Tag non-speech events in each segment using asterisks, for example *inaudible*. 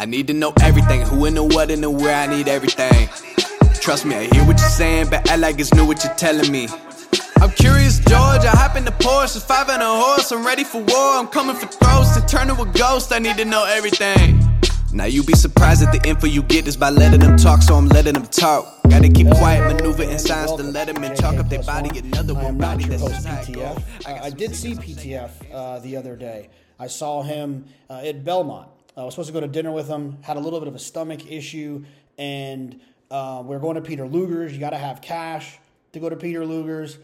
I need to know everything, who and the what and the where, I need everything. Trust me, I hear what you're saying, but I like it's new what you're telling me. I'm curious, George. I hop in the Porsche, it's five and a horse. I'm ready for war. I'm coming for throats to turn to a ghost. I need to know everything. Now you be surprised at the info you get is by letting them talk, so I'm letting them talk. Gotta keep quiet, maneuver in signs to let them chalk up their body. Another one body that's host PTF. I, I did see PTF uh, the other day. I saw him uh, at Belmont. I was supposed to go to dinner with him. Had a little bit of a stomach issue, and uh, we are going to Peter Luger's. You got to have cash to go to Peter Luger's.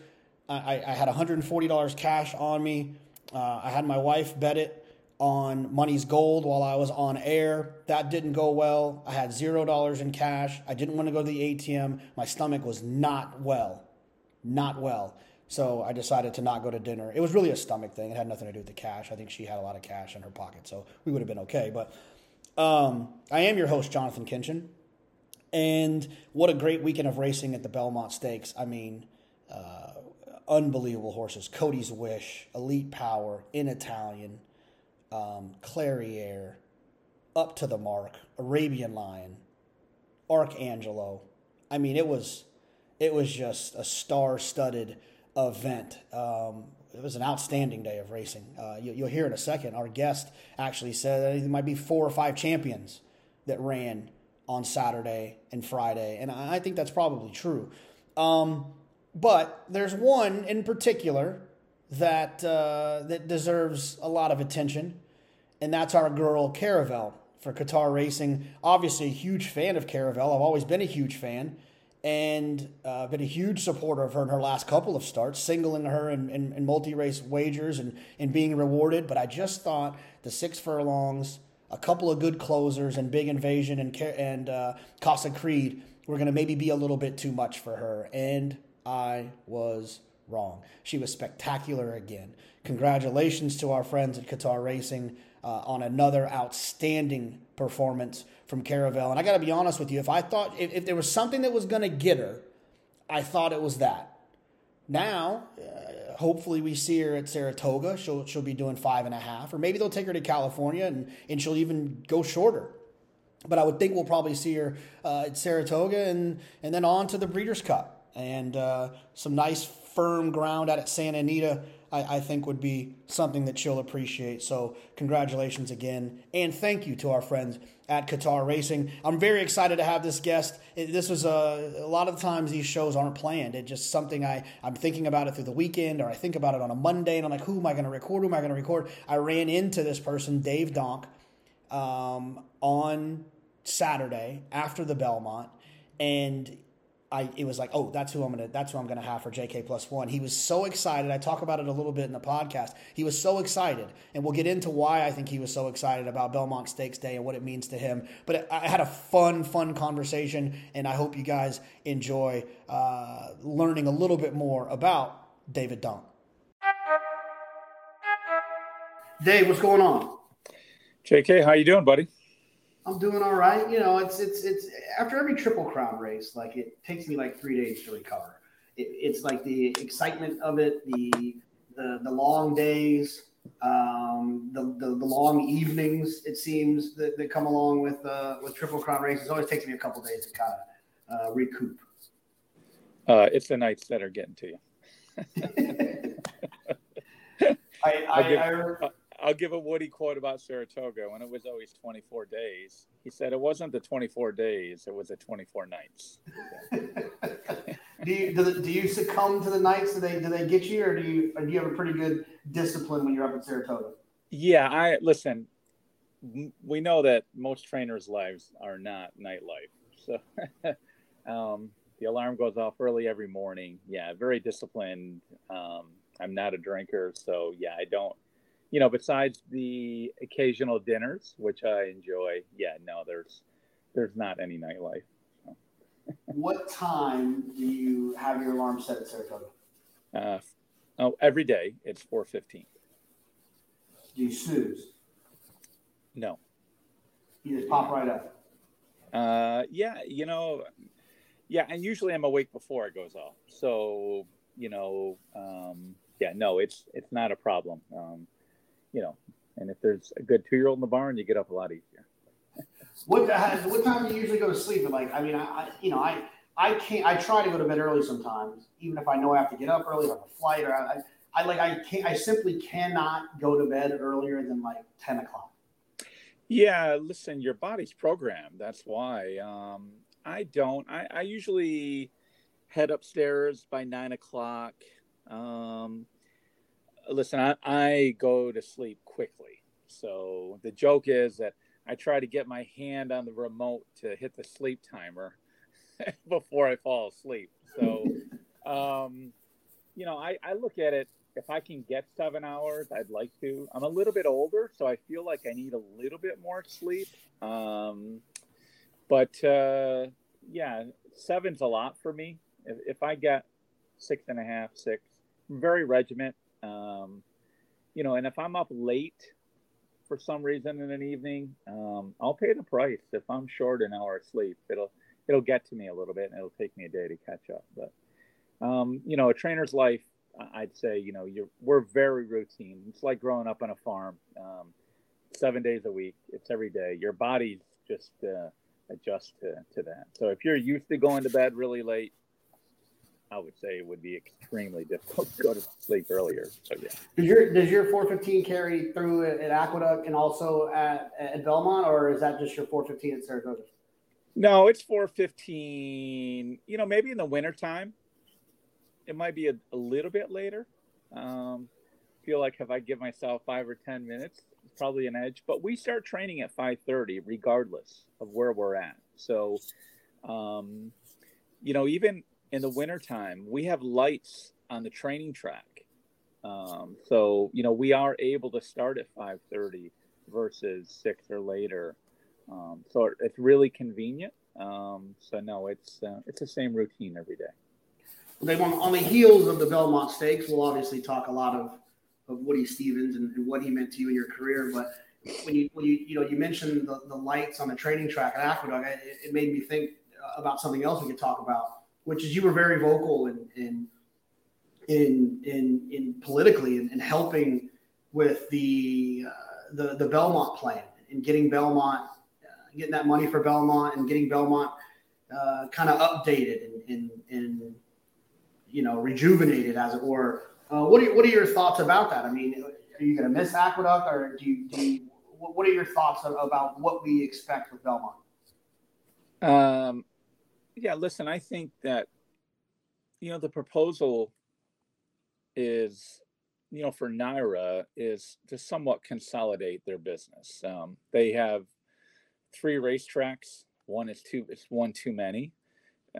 I, I had $140 cash on me. Uh, I had my wife bet it on Money's Gold while I was on air. That didn't go well. I had $0 in cash. I didn't want to go to the ATM. My stomach was not well. Not well. So I decided to not go to dinner. It was really a stomach thing. It had nothing to do with the cash. I think she had a lot of cash in her pocket, so we would have been okay. But um, I am your host, Jonathan Kinchen. And what a great weekend of racing at the Belmont Stakes. I mean, uh, unbelievable horses. Cody's Wish, Elite Power, In Italian, um, Clairiere, Up to the Mark, Arabian Lion, Archangelo. I mean, it was it was just a star-studded event. Um, it was an outstanding day of racing. Uh, you, will hear in a second. Our guest actually said there might be four or five champions that ran on Saturday and Friday, and I think that's probably true. Um, but there's one in particular that uh, that deserves a lot of attention, and that's our girl Caravel for Qatar Racing. Obviously, a huge fan of Caravel. I've always been a huge fan, and uh, been a huge supporter of her in her last couple of starts, singling her in, in, in multi race wagers and, and being rewarded. But I just thought the six furlongs, a couple of good closers, and Big Invasion and and uh, Casa Creed were going to maybe be a little bit too much for her, and I was wrong. She was spectacular again. Congratulations to our friends at Qatar Racing uh, on another outstanding performance from Caravel. And I got to be honest with you, if I thought if, if there was something that was going to get her, I thought it was that. Now, uh, hopefully, we see her at Saratoga. She'll she'll be doing five and a half, or maybe they'll take her to California and and she'll even go shorter. But I would think we'll probably see her uh, at Saratoga and and then on to the Breeders' Cup and uh, some nice firm ground out at Santa Anita, I, I, think would be something that she'll appreciate. So, congratulations again, and thank you to our friends at Qatar Racing. I'm very excited to have this guest. It, this was a, a lot of the times these shows aren't planned. It's just something I, I'm thinking about it through the weekend, or I think about it on a Monday, and I'm like, who am I going to record? Who am I going to record? I ran into this person, Dave Donk, um, on Saturday after the Belmont, and I it was like, oh, that's who I'm gonna that's who I'm gonna have for JK plus one. He was so excited. I talk about it a little bit in the podcast. He was so excited, and we'll get into why I think he was so excited about Belmont Stakes Day and what it means to him. But I had a fun, fun conversation, and I hope you guys enjoy uh, learning a little bit more about David Donk. Dave, what's going on? JK, how you doing, buddy? I'm doing all right. You know, it's it's it's after every triple crown race, like it takes me like three days to recover. It, it's like the excitement of it, the the, the long days, um, the, the, the long evenings. It seems that, that come along with uh, with triple crown races. It always takes me a couple days to kind of uh, recoup. Uh, it's the nights that are getting to you. *laughs* *laughs* I, I, give, I, I'll give a Woody quote about Saratoga when it was always 24 days. He said it wasn't the 24 days, it was the 24 nights. *laughs* do, you, do, do, you succumb to the nights? Do they, do they get you or do you, or do you have a pretty good discipline when you're up at Saratoga? Yeah, I listen, we know that most trainers' lives are not nightlife. So *laughs* um, the alarm goes off early every morning. Yeah, very disciplined. Um, I'm not a drinker, so yeah, I don't you know, besides the occasional dinners, which I enjoy, yeah, no, there's there's not any nightlife. So. *laughs* what time do you have your alarm set at Saratoga? Uh, oh, every day it's four fifteen. Do you snooze? No. You just pop right up. Uh, yeah, you know, yeah, and usually I'm awake before it goes off. So, you know, um, yeah, no, it's it's not a problem. Um, you know, and if there's a good two year old in the barn, you get up a lot easier. What uh, what time do you usually go to sleep? Like, I mean, I, I you know, I I can't. I try to go to bed early sometimes, even if I know I have to get up early, like a flight, or I, I like I can't. I simply cannot go to bed earlier than like ten o'clock. Yeah, listen, your body's programmed. That's why. Um, I don't. I, I usually head upstairs by nine o'clock. Um, listen, I, I go to sleep quickly. So the joke is that I try to get my hand on the remote to hit the sleep timer *laughs* before I fall asleep. So, um, you know, I, I look at it if I can get seven hours, I'd like to. I'm a little bit older, so I feel like I need a little bit more sleep. Um, but uh, yeah, seven's a lot for me. If, if, I get six and a half, six, very regiment. Um, you know, and if I'm up late for some reason in an evening, um, I'll pay the price. If I'm short an hour of sleep, it'll it'll get to me a little bit, and it'll take me a day to catch up. But um, you know, a trainer's life, I'd say, you know, you're we're very routine. It's like growing up on a farm, um, seven days a week. It's every day. Your body's just uh, adjust to, to that. So if you're used to going to bed really late, I would say it would be extremely difficult to go to sleep earlier. So yeah. Does your does your 415 carry through at, at Aqueduct and also at, at Belmont, or is that just your 415 at Saratoga? No, it's 415. You know, maybe in the wintertime, it might be a, a little bit later. Um, feel like if I give myself five or 10 minutes, it's probably an edge, but we start training at 530 regardless of where we're at. So, um, you know, even in the wintertime, we have lights on the training track. Um, so, you know, we are able to start at 530 versus six or later. Um, so it's really convenient. Um, so no, it's, uh, it's the same routine every day. They want on the heels of the Belmont Stakes. We'll obviously talk a lot of, of Woody Stephens and, and what he meant to you in your career. But when you when you you know you mentioned the, the lights on the training track at Aqueduct, it, it made me think about something else we could talk about, which is you were very vocal in in in in, in politically and, helping with the uh, the the Belmont plan and getting Belmont uh, getting that money for Belmont and getting Belmont uh, kind of updated and, and, and you know rejuvenated as it were. Uh, what are what are your thoughts about that? I mean, are you going to miss Aqueduct, or do you, do you, what are your thoughts about what we expect with Belmont? Um, yeah, listen, I think that you know the proposal is you know for NYRA is to somewhat consolidate their business. Um, they have three racetracks. One is too it's one too many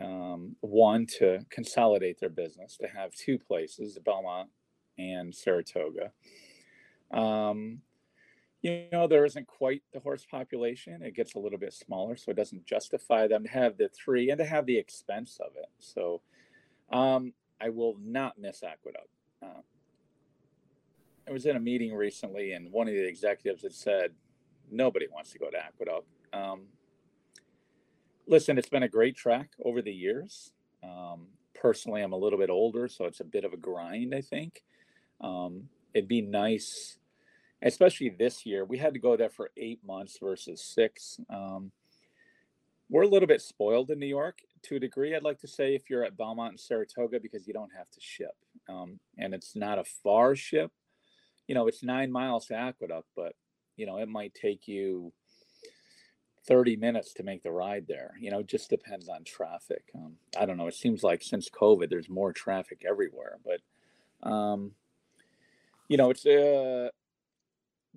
um, one to consolidate their business to have two places belmont and saratoga um, you know there isn't quite the horse population it gets a little bit smaller so it doesn't justify them to have the three and to have the expense of it so um, i will not miss aqueduct uh, i was in a meeting recently and one of the executives had said nobody wants to go to aqueduct um, listen, it's been a great track over the years. Um, personally, I'm a little bit older, so it's a bit of a grind, I think. Um, it'd be nice, especially this year. We had to go there for eight months versus six. Um, we're a little bit spoiled in New York to a degree, I'd like to say, if you're at Belmont and Saratoga, because you don't have to ship. Um, and it's not a far ship. You know, it's nine miles to Aqueduct, but, you know, it might take you 30 minutes to make the ride there. You know, just depends on traffic. Um, I don't know. It seems like since COVID, there's more traffic everywhere. But, um, you know, it's uh,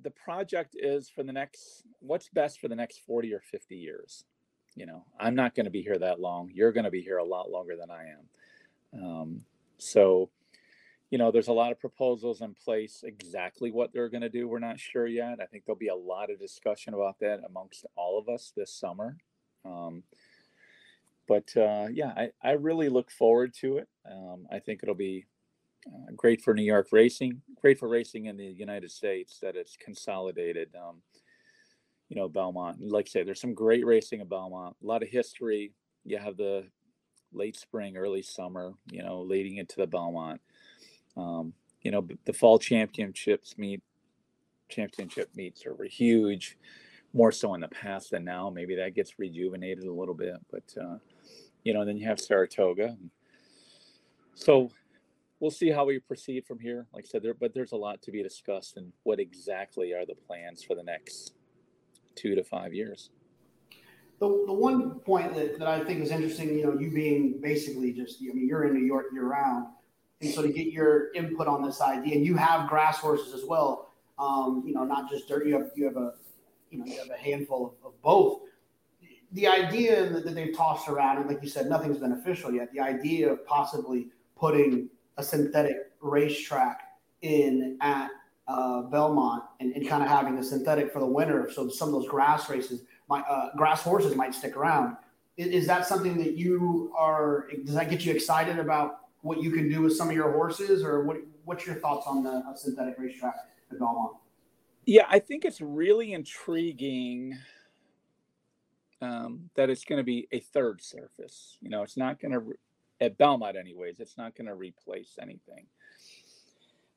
the project is for the next, what's best for the next 40 or 50 years. You know, I'm not going to be here that long. You're going to be here a lot longer than I am. Um, so, you know, there's a lot of proposals in place. Exactly what they're going to do, we're not sure yet. I think there'll be a lot of discussion about that amongst all of us this summer. Um, but uh, yeah, I, I really look forward to it. Um, I think it'll be uh, great for New York racing, great for racing in the United States that it's consolidated. Um, you know, Belmont, like I say, there's some great racing at Belmont, a lot of history. You have the late spring, early summer, you know, leading into the Belmont. Um, you know, the fall championships meet championship meets are huge. more so in the past than now. Maybe that gets rejuvenated a little bit, but uh, you know, then you have Saratoga. So we'll see how we proceed from here. Like I said, there, but there's a lot to be discussed and what exactly are the plans for the next two to five years. The, the one point that, that I think is interesting, you know, you being basically just, I mean, you're in New York year round. And so to get your input on this idea, and you have grass horses as well, um, you know, not just dirt, you have, you have a, you know, you have a handful of, of both. The idea that, that they've tossed around, and like you said, nothing's beneficial yet. The idea of possibly putting a synthetic racetrack in at uh, Belmont and, and kind of having a synthetic for the winter, so some of those grass races, my uh, grass horses might stick around. Is, is, that something that you are? Does that get you excited about what you can do with some of your horses, or what? What's your thoughts on the synthetic racetrack at Belmont? Yeah, I think it's really intriguing um, that it's going to be a third surface. You know, it's not going to at Belmont, anyways. It's not going to replace anything.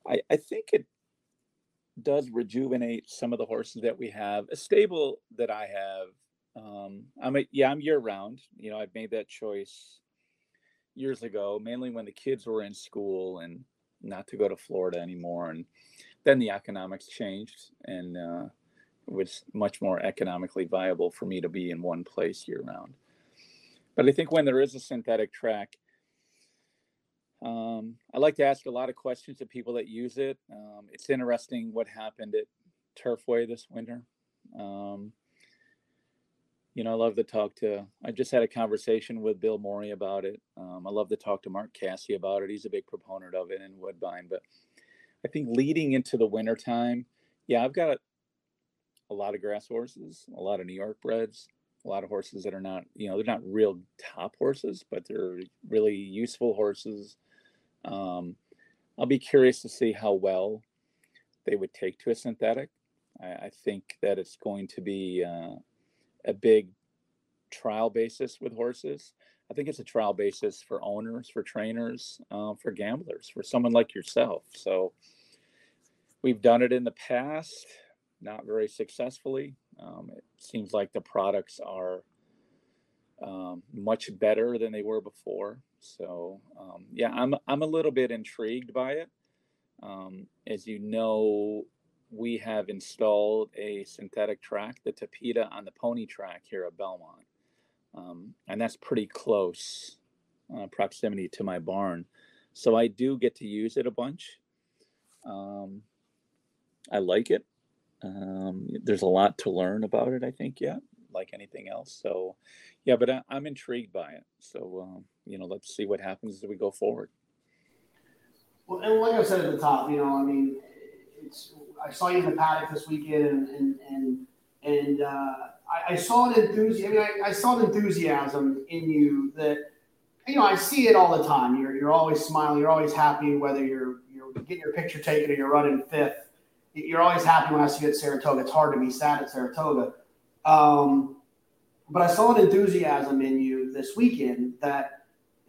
I, I think it does rejuvenate some of the horses that we have. A stable that I have, um, I'm a, yeah, I'm year round. You know, I've made that choice years ago, mainly when the kids were in school and not to go to Florida anymore. And then the economics changed, and uh, it was much more economically viable for me to be in one place year round. But I think when there is a synthetic track, um, I like to ask a lot of questions to people that use it. Um, it's interesting what happened at Turfway this winter. Um, you know, I love to talk to. I just had a conversation with Bill Morey about it. Um, I love to talk to Mark Casse about it. He's a big proponent of it in Woodbine. But I think leading into the winter time, yeah, I've got a lot of grass horses, a lot of New York breds, a lot of horses that are not, you know, they're not real top horses, but they're really useful horses um, I'll be curious to see how well they would take to a synthetic. I, I think that it's going to be uh, a big trial basis with horses. I think it's a trial basis for owners, for trainers, uh, for gamblers, for someone like yourself. So we've done it in the past, not very successfully. Um, it seems like the products are um, much better than they were before. So um, yeah, I'm I'm a little bit intrigued by it. Um, as you know, we have installed a synthetic track, the Tapeta on the pony track here at Belmont, um, and that's pretty close uh, proximity to my barn. So I do get to use it a bunch. Um, I like it. Um, there's a lot to learn about it, I think, yet, like anything else. So, yeah, but I, am intrigued by it. So, um, you know, let's see what happens as we go forward. Well, and like I said at the top, you know, I mean, it's I saw you in the paddock this weekend, and and and, and uh, I, I, saw an enthusiasm. I mean, I, I, saw an enthusiasm in you that you know I see it all the time. You're you're always smiling. You're always happy, whether you're you're getting your picture taken or you're running fifth. You're always happy when I see you at Saratoga. It's hard to be sad at Saratoga. Um, but I saw an enthusiasm in you this weekend that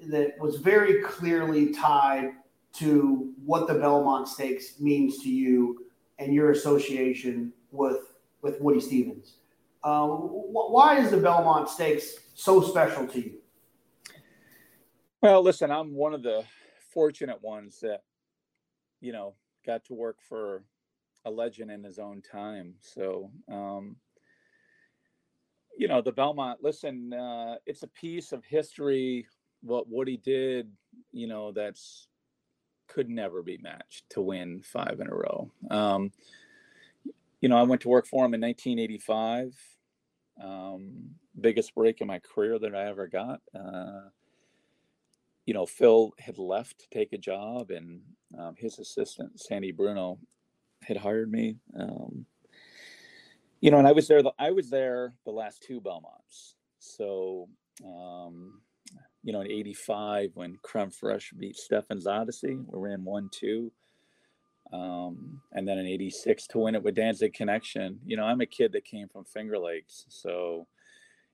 that was very clearly tied to what the Belmont Stakes means to you and your association with with Woody Stephens. Um, why is the Belmont Stakes so special to you? Well, listen, I'm one of the fortunate ones that you know got to work for a legend in his own time. So, um, you know, the Belmont. Listen, uh, it's a piece of history what Woody did, you know, that's could never be matched to win five in a row. Um, you know, I went to work for him in 1985. Um, biggest break in my career that I ever got. Uh, you know, Phil had left to take a job, and um, his assistant Sandy Bruno had hired me. Um, you know, and I was there. The, I was there the last two Belmonts. So um, you know, in 85 when Creme Fraiche beat Stephan's Odyssey. We ran 1 2. Um, and then in 86 to win it with Danzig Connection. You know, I'm a kid that came from Finger Lakes. So,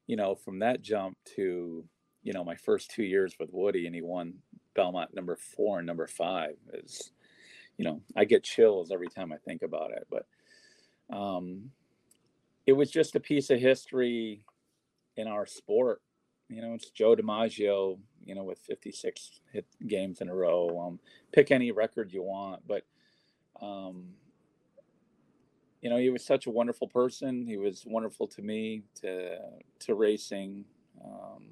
you know, from that jump to, you know, my first two years with Woody and he won Belmont number four and number five is, you know, I get chills every time I think about it. But, um, it was just a piece of history in our sport. You know, it's Joe DiMaggio, you know, with 56 hit games in a row. Um, pick any record you want, but um, you know, he was such a wonderful person. He was wonderful to me, to to racing. Um,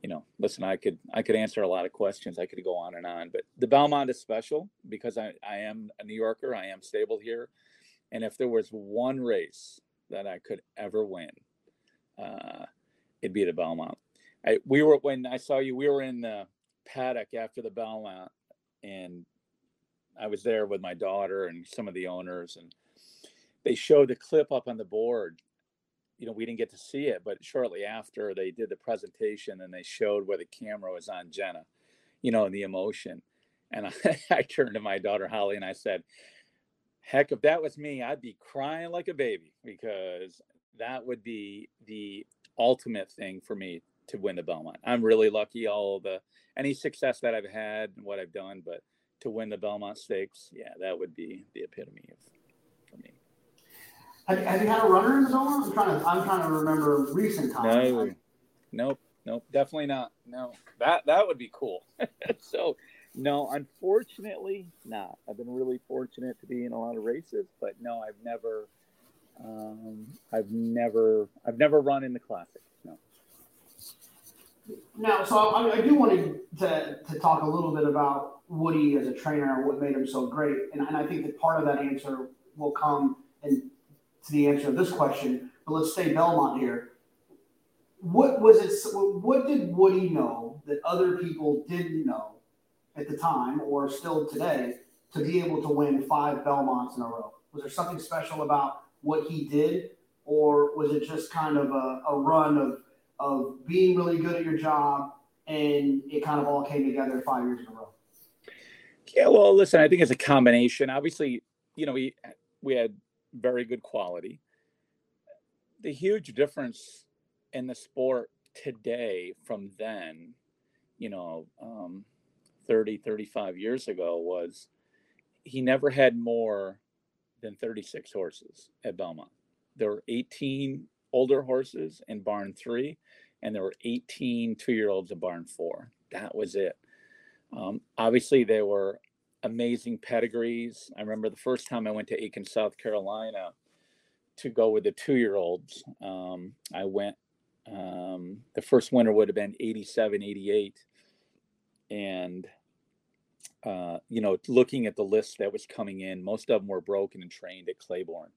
you know, listen, I could I could answer a lot of questions. I could go on and on, but the Belmont is special because I, I am a New Yorker. I am stable here, and if there was one race that I could ever win, uh, it'd be the Belmont. I, we were when I saw you, we were in the paddock after the Belmont, and I was there with my daughter and some of the owners, and they showed the clip up on the board. You know, we didn't get to see it, but shortly after they did the presentation and they showed where the camera was on Jena, you know, and the emotion. And I, *laughs* I turned to my daughter Holly and I said, heck, if that was me, I'd be crying like a baby because that would be the ultimate thing for me to win the Belmont. I'm really lucky all the any success that I've had and what I've done, but to win the Belmont Stakes, yeah, that would be the epitome of for me. Have, have you had a runner in the Belmont? I'm trying to I'm trying to remember recent times. No, nope, nope, definitely not. No, that that would be cool. *laughs* so, no, unfortunately, not. I've been really fortunate to be in a lot of races, but no, I've never, um, I've never, I've never run in the classic. No. Now, so I, I do want to, to talk a little bit about Woody as a trainer and what made him so great, and, and I think that part of that answer will come and to the answer of this question, but let's stay Belmont here. What was it? What did Woody know that other people didn't know at the time, or still today, to be able to win five Belmonts in a row? Was there something special about what he did, or was it just kind of a, a run of of being really good at your job and it kind of all came together five years in a row? Yeah, well, listen, I think it's a combination. Obviously, you know, we we had very good quality. The huge difference in the sport today from then, you know, um, 30, 35 years ago was he never had more than 36 horses at Belmont. There were 18 older horses in barn three, and there were 18 two year olds in barn four. That was it. Um, obviously, there were amazing pedigrees. I remember the first time I went to Aiken, South Carolina to go with the two year olds. Um, I went, um, the first winter would have been 87, 88. And, uh, you know, looking at the list that was coming in, most of them were broken and trained at Claiborne.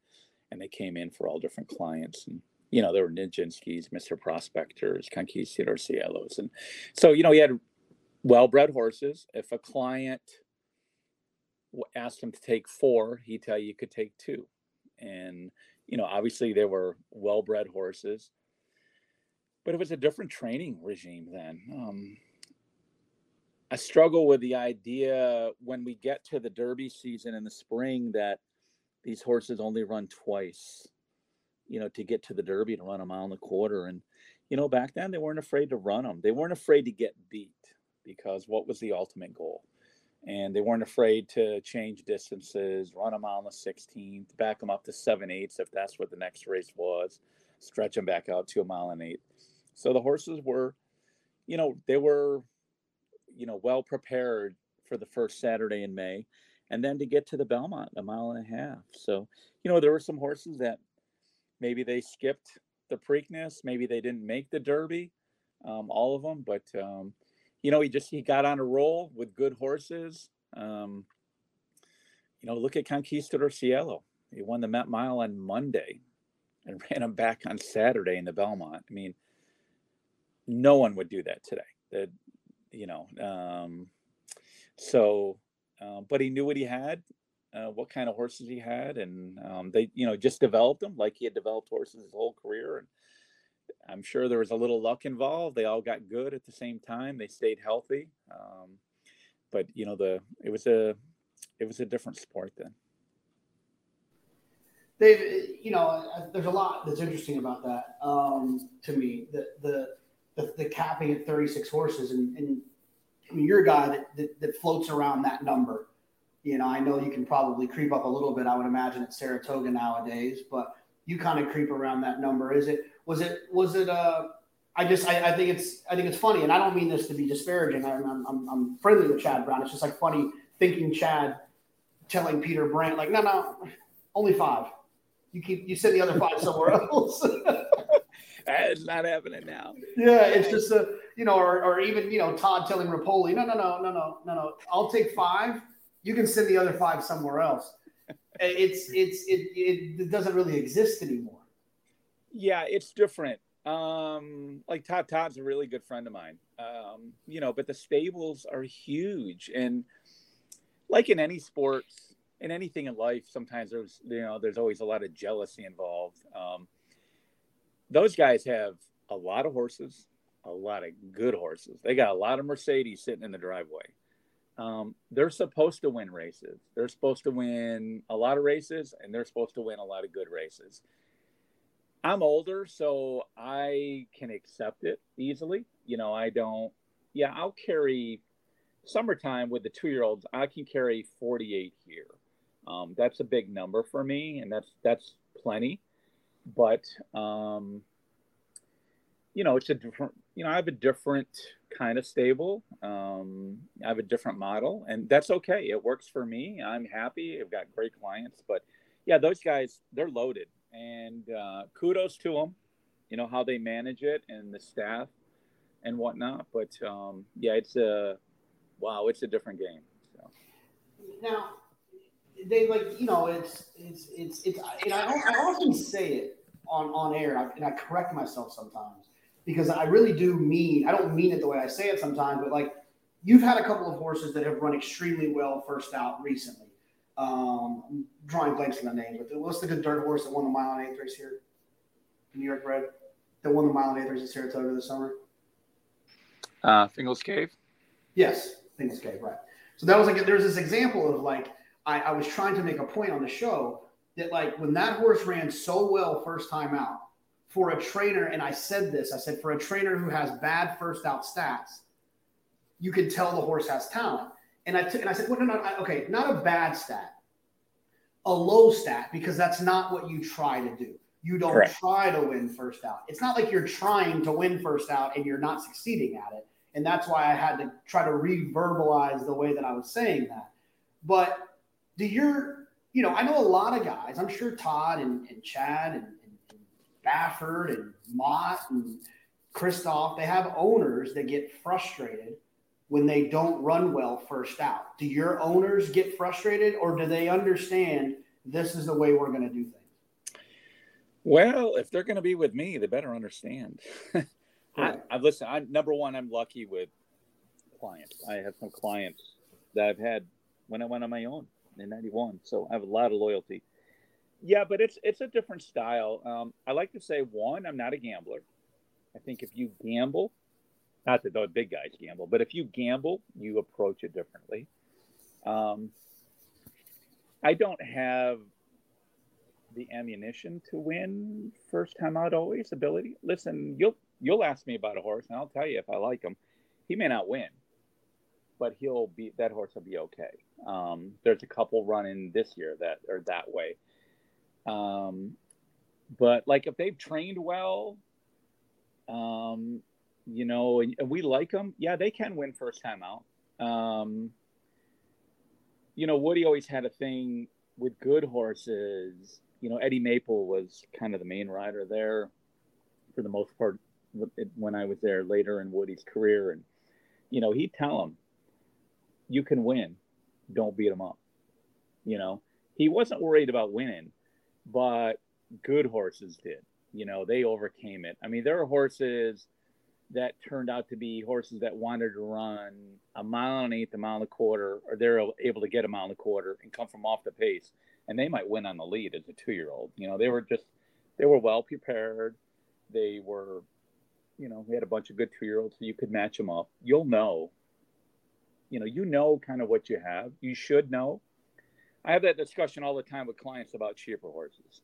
And they came in for all different clients. And, you know, there were Nijinsky's, Mr. Prospectors, Conquistador Cielos. And so, you know, he had well bred horses. If a client, asked him to take four, he'd tell you you could take two. And, you know, obviously they were well bred horses, but it was a different training regime then. Um, I struggle with the idea when we get to the Derby season in the spring that these horses only run twice, you know, to get to the Derby to run a mile and a quarter. And, you know, back then they weren't afraid to run them. They weren't afraid to get beat because what was the ultimate goal? and they weren't afraid to change distances, run a mile on the 16th, back them up to seven eighths if that's what the next race was, stretch them back out to a mile and eight. So the horses were, you know, they were, you know, well prepared for the first Saturday in May, and then to get to the Belmont a mile and a half. So, you know, there were some horses that maybe they skipped the Preakness, maybe they didn't make the Derby, um, all of them, but um, you know, he just he got on a roll with good horses. Um, you know, look at Conquistador Cielo. He won the Met Mile on Monday and *laughs* ran him back on Saturday in the Belmont. I mean, no one would do that today. That you know, um, so uh, but he knew what he had, uh, what kind of horses he had, and um, they you know just developed them like he had developed horses his whole career, and I'm sure there was a little luck involved. They all got good at the same time. They stayed healthy, um, but you know the it was a it was a different sport then. Dave, you know, there's a lot that's interesting about that um, to me. The, the, the the capping at 36 horses, and, and I mean, you're a guy that, that, that floats around that number. You know, I know you can probably creep up a little bit. I would imagine at Saratoga nowadays, but you kind of creep around that number. Is it was it was it uh I just I, I, think it's I think it's funny, and I don't mean this to be disparaging. I'm, I'm, I'm friendly with Chad Brown. It's just like funny thinking Chad telling Peter Brant like, no, no, only five. You keep you send the other five somewhere else. *laughs* it's not happening now. Yeah, it's just a you know, or, or even you know Todd telling Repole, no, no, no, no, no, no, no. I'll take five. You can send the other five somewhere else. It's it's it, it, it doesn't really exist anymore. Yeah, it's different. Um, like Todd Todd's a really good friend of mine. Um, you know, but the stables are huge, and like in any sports, in anything in life, sometimes there's you know there's always a lot of jealousy involved. Um, those guys have a lot of horses, a lot of good horses. They got a lot of Mercedes sitting in the driveway. Um, they're supposed to win races. They're supposed to win a lot of races, and they're supposed to win a lot of good races. I'm older, so I can accept it easily. You know, I don't. Yeah, I'll carry summertime with the two year olds. I can carry 48 here. Um, that's a big number for me, and that's that's plenty. But um, you know, it's a different. You know, I have a different kind of stable. Um, I have a different model, and that's okay. It works for me. I'm happy. I've got great clients, but yeah, those guys they're loaded, and uh, kudos to them. You know how they manage it and the staff and whatnot. But um, yeah, it's a wow, it's a different game. So. Now, they like you know it's it's it's it's and I, I often say it on on air and I correct myself sometimes because I really do mean I don't mean it the way I say it sometimes, but like you've had a couple of horses that have run extremely well first out recently. Um, drawing blanks on the name, but what's the good dirt horse that won the mile and eighth race here? New York bred that won the mile and eighth race at Saratoga this summer. Uh, Fingal's Cave. Yes, Fingal's Cave, right. So that was like there's this example of like I, I was trying to make a point on the show that like when that horse ran so well first time out for a trainer, and I said this, I said for a trainer who has bad first out stats, you can tell the horse has talent. And I took and I said, well, no, no, okay, not a bad stat, a low stat, because that's not what you try to do. You don't Correct. try to win first out. It's not like you're trying to win first out and you're not succeeding at it. And that's why I had to try to re-verbalize the way that I was saying that. But do your, you know, I know a lot of guys, I'm sure Todd and, and Chad and, and, and Baffert and Mott and Christophe, they have owners that get frustrated when they don't run well first out. Do your owners get frustrated or do they understand this is the way we're going to do things? Well, if they're going to be with me, they better understand. *laughs* I, I listen. I'm number one. I'm lucky with clients. I have some clients that I've had when I went on my own in '91, so I have a lot of loyalty. Yeah, but it's it's a different style. Um, I like to say one, I'm not a gambler. I think if you gamble, not that the big guys gamble, but if you gamble, you approach it differently. Um, I don't have the ammunition to win first time out always ability. Listen, you'll you'll ask me about a horse, and I'll tell you if I like him. He may not win, but he'll be that horse will be okay. Um, there's a couple running this year that are that way. Um, but like if they've trained well, um, you know, and, we like them, yeah, they can win first time out. Um, you know, Woody always had a thing with good horses. You know, Eddie Maple was kind of the main rider there for the most part when I was there later in Woody's career, and you know he'd tell him, "You can win, don't beat him up." You know, he wasn't worried about winning, but good horses did. You know, they overcame it. I mean, there are horses that turned out to be horses that wanted to run a mile and eighth, a mile and a quarter, or they're able to get a mile and a quarter and come from off the pace, and they might win on the lead as a two-year-old. You know, they were just they were well prepared. They were you know, we had a bunch of good two year olds, so you could match them up. You'll know, you know, you know kind of what you have. You should know. I have that discussion all the time with clients about cheaper horses.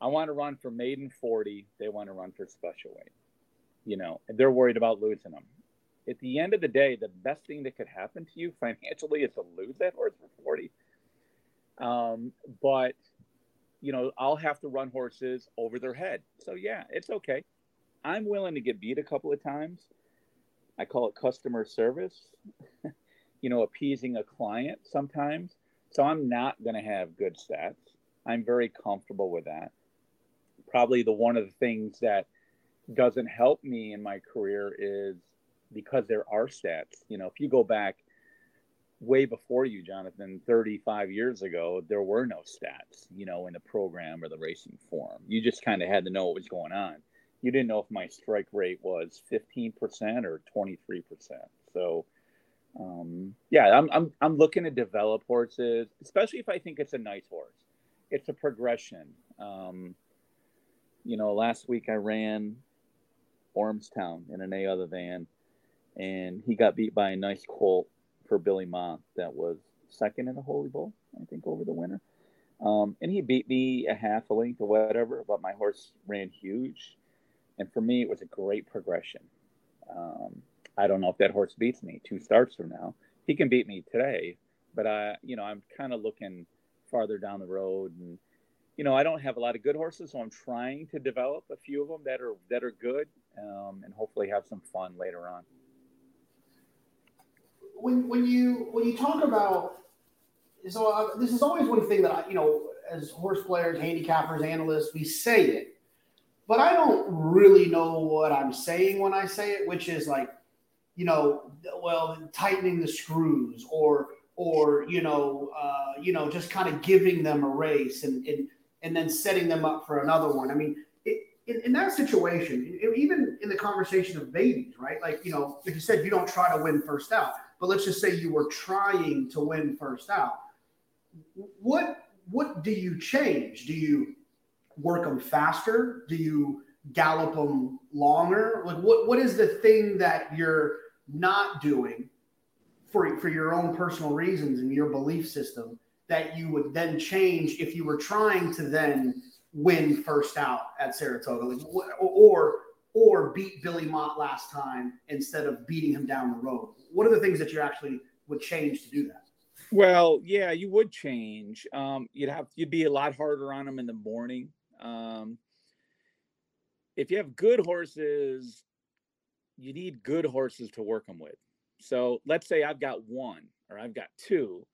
I want to run for maiden 40. They want to run for special weight. You know, they're worried about losing them. At the end of the day, the best thing that could happen to you *laughs* financially is to lose that horse for 40. Um, but you know, I'll have to run horses over their head. So yeah, it's okay. I'm willing to get beat a couple of times. I call it customer service. *laughs* you know, appeasing a client sometimes. So I'm not going to have good stats. I'm very comfortable with that. Probably the one of the things that doesn't help me in my career is because there are stats. You know, if you go back way before you, Jonathan, 35 years ago, there were no stats, you know, in the program or the racing form. You just kind of had to know what was going on. You didn't know if my strike rate was 15% or 23%. So, um, yeah, I'm, I'm, I'm looking to develop horses, especially if I think it's a nice horse. It's a progression. Um, you know, last week I ran Ormstown in an A other van, and he got beat by a nice colt for Billy Mott that was second in the Holy Bull, I think, over the winter. Um, and he beat me a half a length or whatever, but my horse ran huge. And for me, it was a great progression. Um, I don't know if that horse beats me two starts from now. He can beat me today, but I, you know, I'm kind of looking farther down the road, and you know, I don't have a lot of good horses, so I'm trying to develop a few of them that are that are good, um, and hopefully have some fun later on. When when you when you talk about so uh, this is always one thing that I, you know, as horse players, handicappers, analysts, we say it, but I don't really know what I'm saying when I say it, which is like you know, well, tightening the screws or or you know, uh, you know, just kind of giving them a race and and and then setting them up for another one. I mean, in, in that situation, even in the conversation of babies, right? Like you know, like you said, you don't try to win first out, but let's just say you were trying to win first out. What what do you change? Do you work them faster? Do you gallop them longer? Like what what is the thing that you're not doing for, for your own personal reasons and your belief system that you would then change if you were trying to then win first out at Saratoga like, or or beat Billy Mott last time instead of beating him down the road? What are the things that you actually would change to do that? Well, yeah, you would change. Um, you'd have you'd be a lot harder on them in the morning. Um, if you have good horses you need good horses to work them with. So let's say I've got one or I've got two.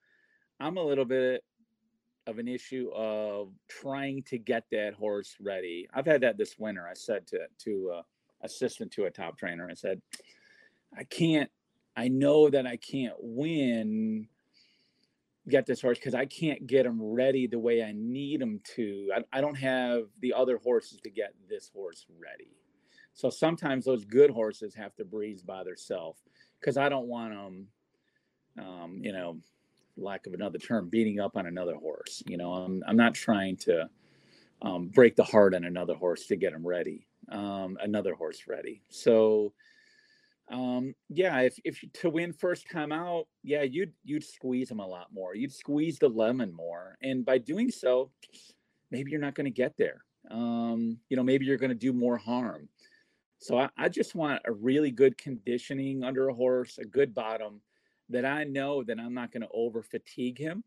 I'm a little bit of an issue of trying to get that horse ready. I've had that this winter. I said to to uh, assistant to a top trainer, I said, I can't. I know that I can't win. Get this horse because I can't get him ready the way I need him to. I, I don't have the other horses to get this horse ready. So sometimes those good horses have to breeze by themselves because I don't want them, um, you know, lack of another term, beating up on another horse. You know, I'm, I'm not trying to um, break the heart on another horse to get him ready, um, another horse ready. So, um, yeah, if, if to win first time out, yeah, you'd you'd squeeze them a lot more. You'd squeeze the lemon more, and by doing so, maybe you're not going to get there. Um, you know, maybe you're going to do more harm. So I, I just want a really good conditioning under a horse, a good bottom that I know that I'm not going to over fatigue him.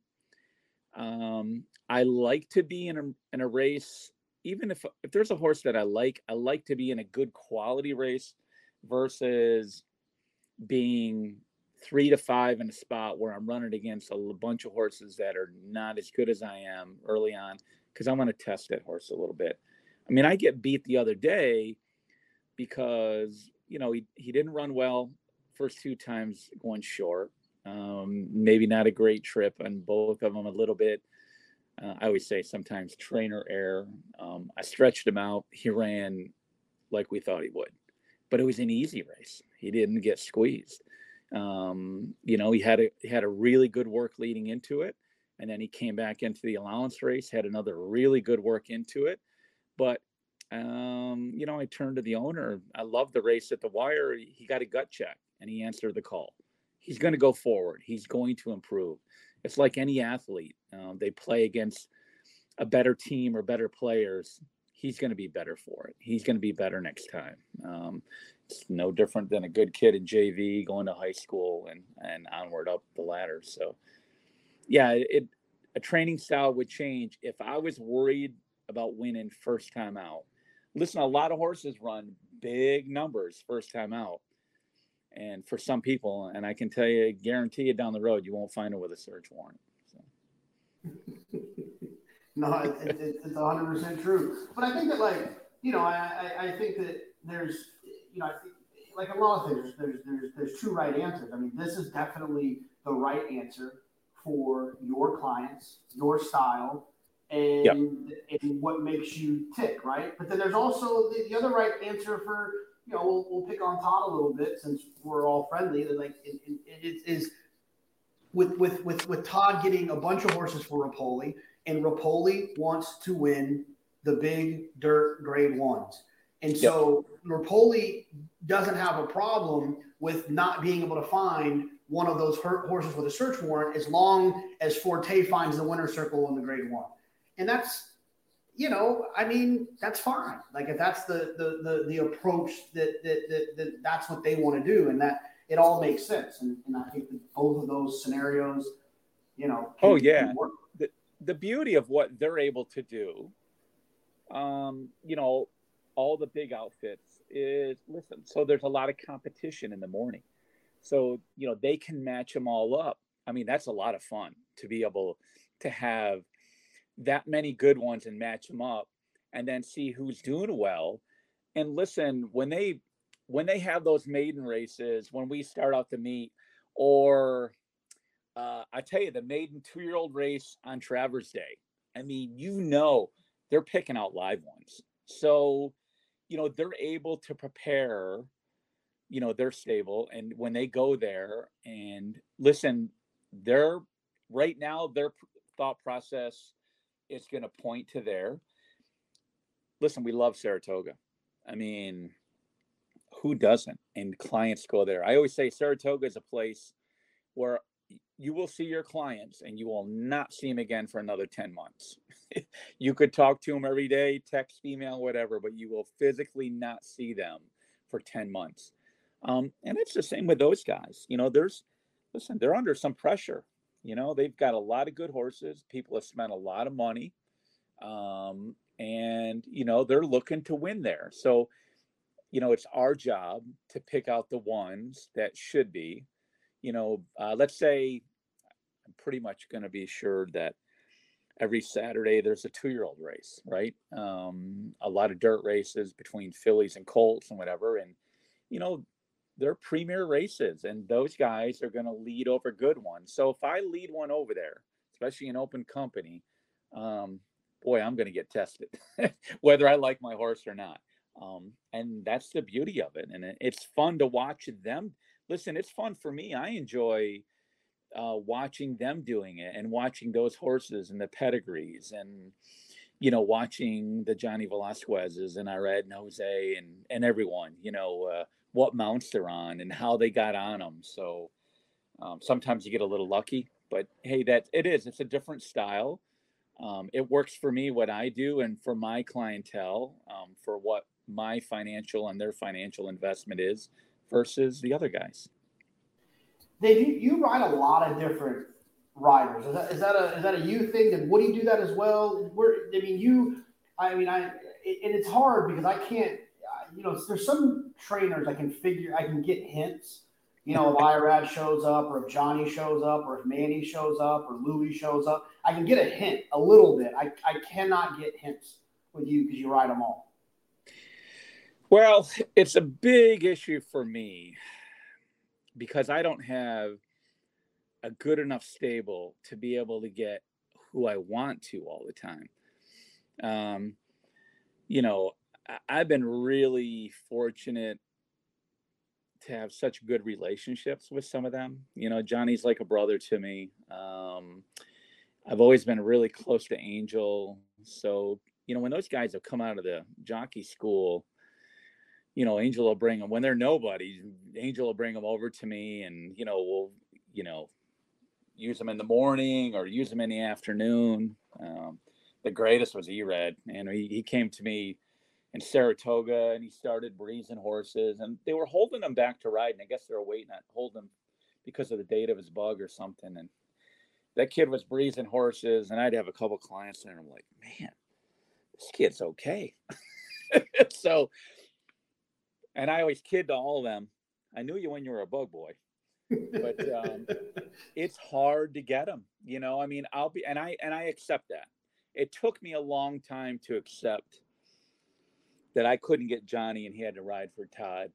Um, I like to be in a in a race, even if if there's a horse that I like, I like to be in a good quality race versus being three to five in a spot where I'm running against a bunch of horses that are not as good as I am early on because I want to test that horse a little bit. I mean, I get beat the other day because you know he, he didn't run well first two times going short. Um, maybe not a great trip on both of them a little bit. Uh, i always say sometimes trainer error. Um, i stretched him out. He ran like we thought he would but it was an easy race he didn't get squeezed um, you know he had a he had a really good work leading into it and then he came back into the allowance race had another really good work into it but um, you know, I turned to the owner. I love the race at the wire. He got a gut check and he answered the call. He's going to go forward. He's going to improve. It's like any athlete. Um, they play against a better team or better players. He's going to be better for it. He's going to be better next time. Um, it's no different than a good kid in JV going to high school and and onward up the ladder. So, yeah, it a training style would change if I was worried about winning first time out. Listen, a lot of horses run big numbers first time out. And for some people, and I can tell you, guarantee you down the road, you won't find it with a search warrant. No, it, it, it's 100% true. But I think that, like, you know, I, I, I think that there's, you know, I think like a lot of things, there's, there's, there's two right answers. I mean, this is definitely the right answer for your clients, your style, and, yep. and what makes you tick, right? But then there's also the, the other right answer for, you know, we'll, we'll pick on Todd a little bit since we're all friendly. That like it, it, it is with with with with Todd getting a bunch of horses for Repole, and Repole wants to win the big dirt grade ones. And so yep. Repole doesn't have a problem with not being able to find one of those horses with a search warrant as long as Forte finds the winner circle in the grade one. And that's, you know, I mean, that's fine. Like if that's the the the, the approach that, that, that, that that's what they want to do and that it all makes sense. And, and I think that both of those scenarios, you know, oh yeah. The, the beauty of what they're able to do um, you know, all the big outfits is listen. So there's a lot of competition in the morning. So, you know, they can match them all up. I mean, that's a lot of fun to be able to have that many good ones and match them up and then see who's doing well. And listen, when they when they have those maiden races, when we start out the meet, or uh, I tell you, the maiden two year old race on Travers Day. I mean, you know, they're picking out live ones. So, you know, they're able to prepare, you know, their stable. And when they go there and listen, they're right now, their thought process is going to point to there. Listen, we love Saratoga. I mean, who doesn't? And clients go there. I always say Saratoga is a place where you will see your clients and you will not see them again for another 10 months. *laughs* you could talk to them every day, text, email, whatever, but you will physically not see them for 10 months. Um, and it's the same with those guys. You know, there's, listen, they're under some pressure. You know, they've got a lot of good horses. People have spent a lot of money. Um, and, you know, they're looking to win there. So, you know, it's our job to pick out the ones that should be you know, uh, let's say I'm pretty much going to be assured that every Saturday there's a two year old race, right? Um, a lot of dirt races between fillies and colts and whatever. And, you know, they're premier races and those guys are going to lead over good ones. So if I lead one over there, especially in open company, um, boy, I'm going to get tested, *laughs* whether I like my horse or not. Um, and that's the beauty of it. And it's fun to watch them listen, it's fun for me. I enjoy uh, watching them doing it and watching those horses and the pedigrees and you know watching the Johnny Velazquez's and Irad and Jose and and everyone you know uh, what mounts they're on and how they got on them. So um, sometimes you get a little lucky, but hey, that it is. It's a different style. Um, it works for me what I do and for my clientele um, for what my financial and their financial investment is versus the other guys. Dave, you, you ride a lot of different riders. Is that, is that a is that a you thing? Did Woody do that as well? Where I mean, you, I mean, I and it's hard because I can't. You know, there's some trainers I can figure I can get hints. You know, if *laughs* Irad shows up, or if Johnny shows up, or if Manny shows up, or Louis shows up, I can get a hint a little bit. I, I cannot get hints with you because you ride them all. Well, it's a big issue for me because I don't have a good enough stable to be able to get who I want to all the time. Um, you know, I've been really fortunate to have such good relationships with some of them. You know, Johnny's like a brother to me. Um, I've always been really close to Angel. So, you know, when those guys have come out of the jockey school, you know, Angel will bring them when they're nobody. Angel will bring them over to me, and you know, we'll you know use them in the morning or use them in the afternoon. Um, the greatest was Irad, and he, he came to me in Saratoga, and he started breezing horses, and they were holding him back to ride, and I guess they were waiting on holding him because of the date of his bug or something, and that kid was breezing horses, and I'd have a couple clients there, and I'm like, man, this kid's okay. *laughs* so, and I always kid to all of them. I knew you when you were a bug boy, but um, *laughs* it's hard to get them. You know, I mean, I'll be, and I and I accept that. It took me a long time to accept that I couldn't get Johnny, and he had to ride for Todd.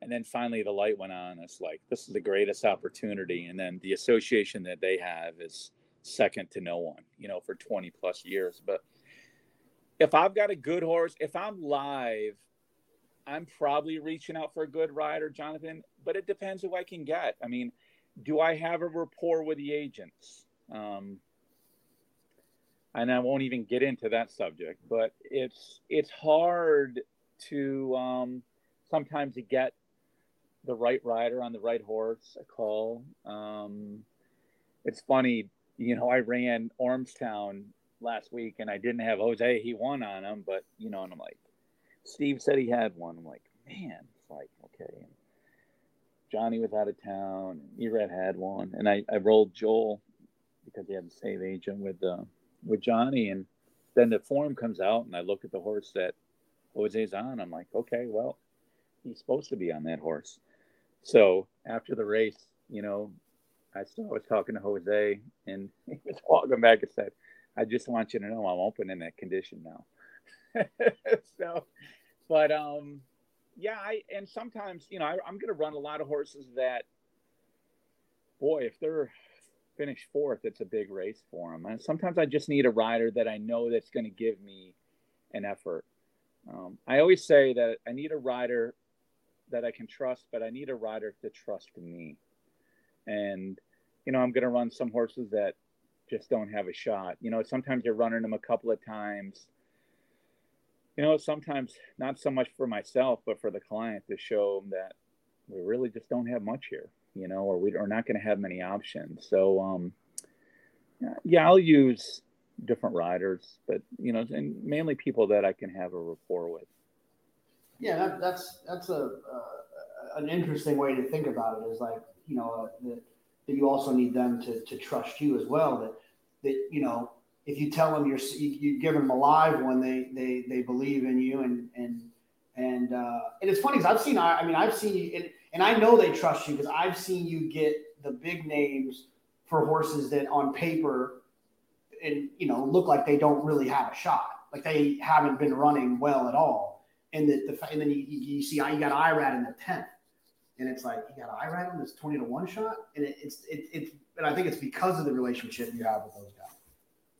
And then finally, the light went on. It's like this is the greatest opportunity, and then the association that they have is second to no one. You know, for 20 plus years, but if I've got a good horse, if I'm live, I'm probably reaching out for a good rider, Jonathan, but it depends who I can get. I mean, do I have a rapport with the agents? Um, and I won't even get into that subject, but it's it's hard to um, sometimes to get the right rider on the right horse. A call. Um, it's funny, you know. I ran Ormstown last week, and I didn't have Jose. He won on him, but you know, and I'm like, Steve said he had one. I'm like, man, it's like okay. And Johnny was out of town. And had one, and I, I rolled Joel because he had the same agent with uh, with Johnny, and then the form comes out, and I look at the horse that Jose's on. I'm like, okay, well, he's supposed to be on that horse. So after the race, you know, I still was talking to Jose, and *laughs* he was walking back and said, I just want you to know I'm open in that condition now. *laughs* so, but um, yeah, I and sometimes you know I, am going to run a lot of horses that, boy, if they're finished fourth, it's a big race for them. And sometimes I just need a rider that I know that's going to give me an effort. Um, I always say that I need a rider that I can trust, but I need a rider to trust me. And you know, I'm going to run some horses that just don't have a shot. You know, sometimes you're running them a couple of times. You know, sometimes not so much for myself, but for the client to show them that we really just don't have much here, you know, or we are not going to have many options. So, um, yeah, I'll use different riders, but you know, and mainly people that I can have a rapport with. Yeah, that, that's that's a uh, an interesting way to think about it. Is like you know uh, that that you also need them to, to trust you as well. That that you know if you tell them you're you, give them a live one, they they they believe in you and and and uh, and it's funny because I've seen I, I mean I've seen you and, and I know they trust you because I've seen you get the big names for horses that on paper and you know look like they don't really have a shot. Like they haven't been running well at all. And that the and then you, you see you got Irad in the tenth. And it's like you got Irad on this twenty to one shot, and it, it's it, it's and I think it's because of the relationship you have with those guys.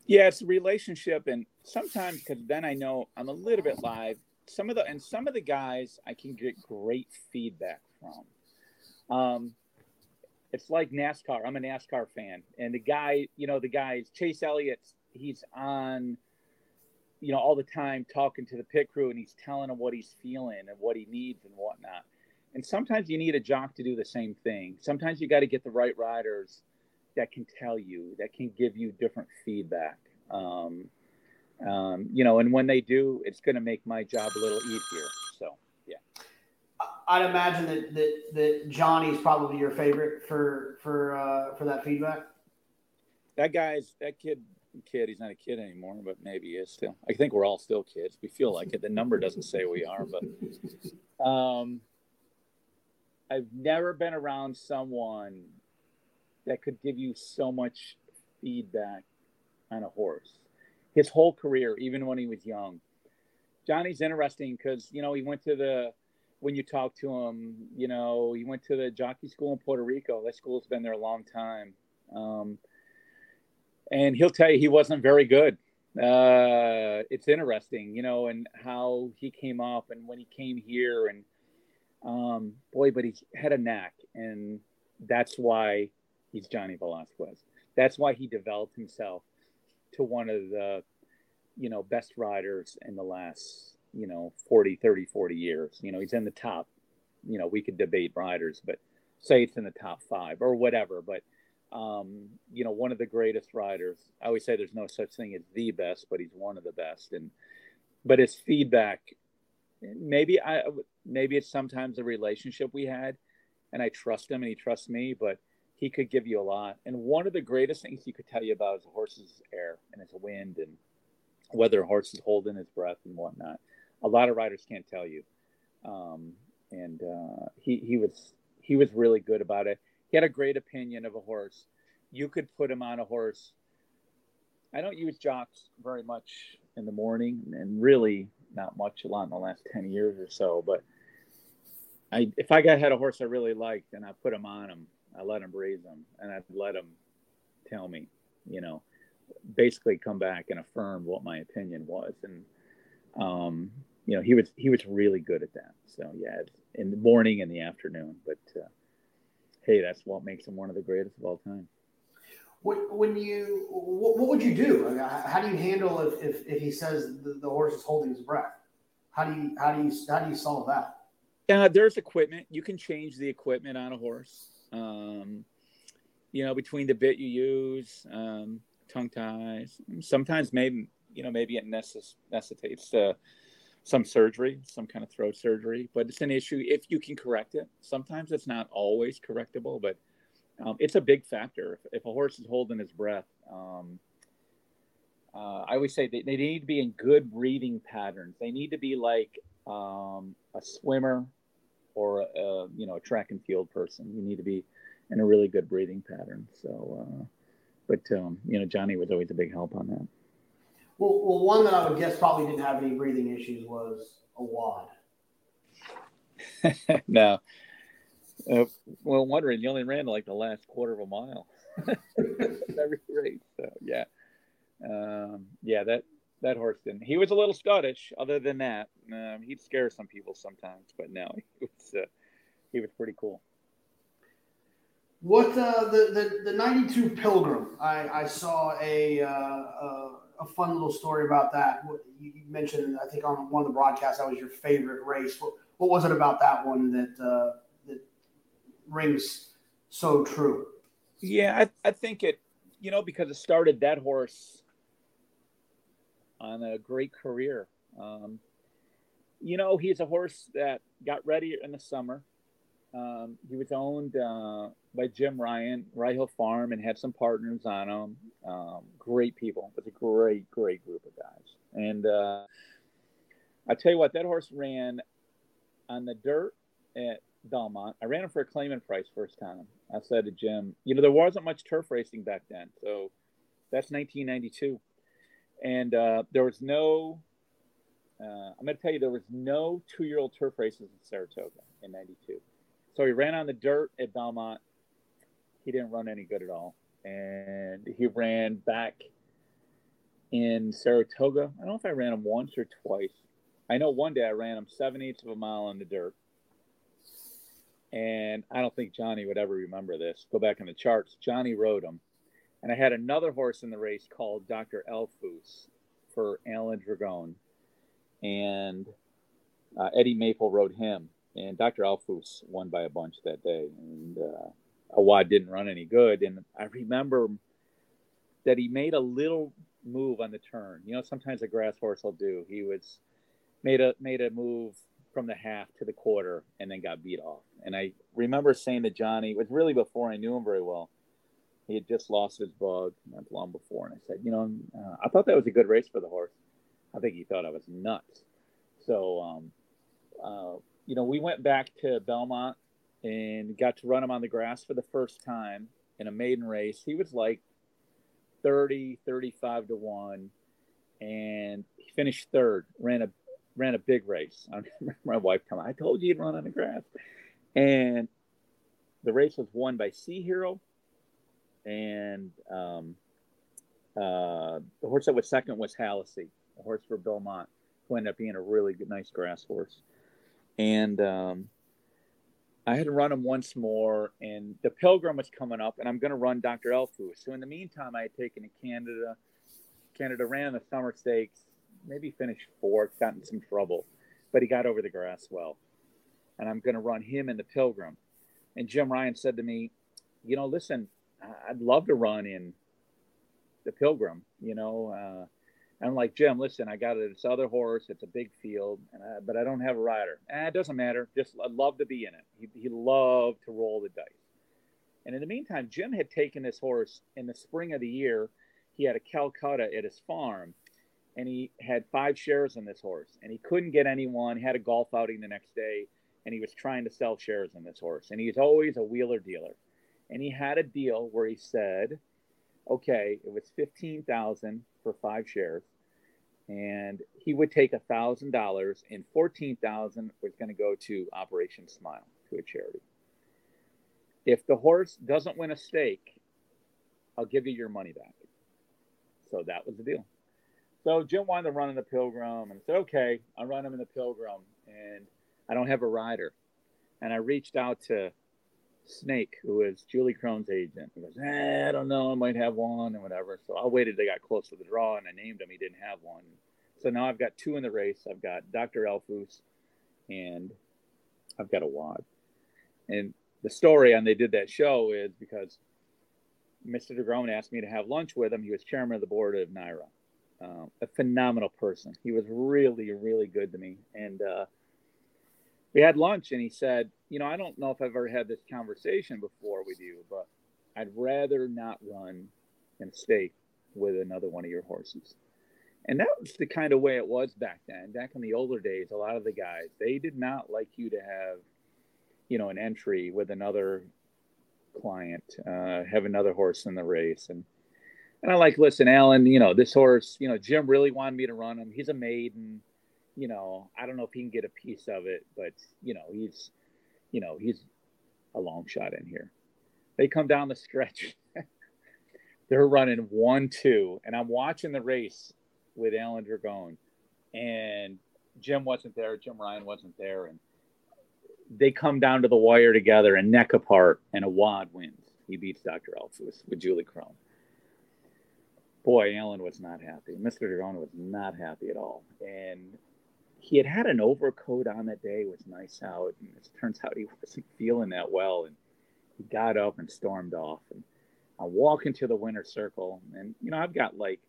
Yeah, it's a relationship, and sometimes because then I know I'm a little bit live. Some of the and some of the guys I can get great feedback from. Um, it's like NASCAR. I'm a NASCAR fan, and the guy, you know, the guys Chase Elliott, he's on, you know, all the time talking to the pit crew, and he's telling them what he's feeling and what he needs and whatnot and sometimes you need a jock to do the same thing. Sometimes you got to get the right riders that can tell you, that can give you different feedback. Um, um, you know, and when they do, it's going to make my job a little easier. So, yeah. I'd imagine that that, that Johnny's probably your favorite for for uh, for that feedback. That guy's that kid kid. He's not a kid anymore, but maybe he is still. I think we're all still kids. We feel like it. The number doesn't say we are, but um, I've never been around someone that could give you so much feedback on a horse. His whole career, even when he was young. Johnny's interesting because, you know, he went to the, when you talk to him, you know, he went to the jockey school in Puerto Rico. That school's been there a long time. Um, and he'll tell you he wasn't very good. Uh, it's interesting, you know, and how he came up and when he came here and um, boy, but he had a knack, and that's why he's Johnny Velazquez. That's why he developed himself to one of the, you know, best riders in the last, you know, 40, 30, 40 years. You know, he's in the top, you know, we could debate riders, but say it's in the top five or whatever. But, um, you know, one of the greatest riders. I always say there's no such thing as the best, but he's one of the best. And, but his feedback maybe I maybe it's sometimes a relationship we had, and I trust him and he trusts me. But he could give you a lot. And one of the greatest things he could tell you about is a horse's air and his wind and whether a horse is holding his breath and whatnot. A lot of riders can't tell you. Um, and uh, he he was he was really good about it. He had a great opinion of a horse. You could put him on a horse. I don't use jocks very much in the morning, and really not much a lot in the last ten years or so. But I, if I got had a horse I really liked, and I put him on him, I let him raise them, and I'd let him tell me, you know, basically come back and affirm what my opinion was, and um, you know, he was he was really good at that. So yeah, in the morning and the afternoon. But uh, hey, that's what makes him one of the greatest of all time. What, when you, what, what would you do? how do you handle if, if, if he says the, the, horse is holding his breath? How do you how do you how do you solve that? Yeah, there's equipment. You can change the equipment on a horse. Um, you know, between the bit you use, um, tongue ties. Sometimes maybe you know maybe it necess- necessitates uh, some surgery, some kind of throat surgery, but it's an issue if you can correct it. Sometimes it's not always correctable, but um, it's a big factor. If, if, a horse is holding his breath, um, uh, I always say they, they, need to be in good breathing patterns. They need to be like um, a swimmer or a, you know a track and field person. You need to be in a really good breathing pattern. So, uh, but um, you know, Johnny was always a big help on that. Well, well, one that I would guess probably didn't have any breathing issues was Awad. *laughs* no. Uh, well, wondering, you only ran like the last quarter of a mile *laughs* every race. So, yeah. Um, yeah, that, that horse didn't. He was a little Scottish. Other than that, um, he'd scare some people sometimes, but no, *laughs* he was, uh, he was pretty cool. What uh, the, the the '92 Pilgrim? I, I saw a, uh, uh a fun little story about that. You mentioned, I think, on one of the broadcasts, that was your favorite race. What, what was it about that one that uh, that rings so true? Yeah, I, I think it, you know, because it started that horse on a great career. Um, you know, he's a horse that got ready in the summer. Um, he was owned uh, by Jim Ryan, Rye Hill Farm, and had some partners on him. Um, great people. It was a great, great group of guys. And uh, I tell you what, that horse ran on the dirt at Belmont. I ran him for a claimant price first time. I said to Jim, you know, there wasn't much turf racing back then. So that's 1992. And uh, there was no, uh, I'm going to tell you, there was no two year old turf races in Saratoga in 92. So he ran on the dirt at Belmont. He didn't run any good at all. And he ran back in Saratoga. I don't know if I ran him once or twice. I know one day I ran him seven eighths of a mile on the dirt. And I don't think Johnny would ever remember this. Go back in the charts. Johnny rode him. And I had another horse in the race called Dr. Elfus for Alan Dragone. And uh, Eddie Maple rode him and Dr. Alfus won by a bunch that day, and uh, Awad didn't run any good. And I remember that he made a little move on the turn. You know, sometimes a grass horse will do. He was made a made a move from the half to the quarter and then got beat off. And I remember saying to Johnny, it was really before I knew him very well. He had just lost his bug not long before, and I said, you know, uh, I thought that was a good race for the horse. I think he thought I was nuts. So um, uh, you know, we went back to Belmont and got to run him on the grass for the first time in a maiden race. He was like 30, 35 to 1 and he finished third. Ran a ran a big race. I remember my wife coming. "I told you he'd run on the grass." And the race was won by Sea Hero and um, uh, the horse that was second was Hallacy, a horse for Belmont, who ended up being a really good, nice grass horse and um, I had to run him once more, and the Pilgrim was coming up, and I'm going to run Dr. Elfus. So in the meantime, I had taken to Canada. Canada ran the summer stakes, maybe finished fourth, got in some trouble, but he got over the grass well. And I'm going to run him in the Pilgrim. And Jim Ryan said to me, you know, listen, I'd love to run in the Pilgrim. You know, uh, I'm like, Jim, listen, I got this other horse. It's a big field, I, but I don't have a rider. Eh, it doesn't matter. Just I'd love to be in it. He, he loved to roll the dice. And in the meantime, Jim had taken this horse in the spring of the year. He had a Calcutta at his farm, and he had five shares in this horse, and he couldn't get anyone. He had a golf outing the next day, and he was trying to sell shares in this horse. And he's always a wheeler dealer, and he had a deal where he said, "Okay, it was fifteen thousand for five shares." and he would take a thousand dollars and fourteen thousand was going to go to Operation Smile to a charity. If the horse doesn't win a stake, I'll give you your money back. So that was the deal. So Jim wanted to run in the Pilgrim, and I said, "Okay, I'll run him in the Pilgrim." And I don't have a rider, and I reached out to Snake, who is Julie Krone's agent. He goes, eh, I don't know, I might have one and whatever. So I waited. They got close to the draw, and I named him. He didn't have one. So now I've got two in the race. I've got Dr. Elfus, and I've got Awad. And the story on they did that show is because Mr. Dragone asked me to have lunch with him. He was chairman of the board of NYRA. Uh, a phenomenal person. He was really, really good to me. And uh, we had lunch and he said, You know, I don't know if I've ever had this conversation before with you, but I'd rather not run in a state with another one of your horses. And that was the kind of way it was back then. Back in the older days, a lot of the guys, they did not like you to have, you know, an entry with another client, uh, have another horse in the race. And and I like, listen, Alan, you know, this horse, you know, Jim really wanted me to run him. He's a maiden you know, I don't know if he can get a piece of it, but you know, he's, you know, he's a long shot in here. They come down the stretch. *laughs* They're running one, two, and I'm watching the race with Alan Dragone, and Jim wasn't there. Jim Ryan wasn't there, and they come down to the wire together and neck apart, and Awad wins. He beats Dr. Elfus with Julie Krone. Boy, Alan was not happy. Mr. Dragone was not happy at all, and he had had an overcoat on that day. It was nice out, and it turns out he *laughs* wasn't feeling that well. And he got up and stormed off. And I walk into the winter circle, and you know I've got like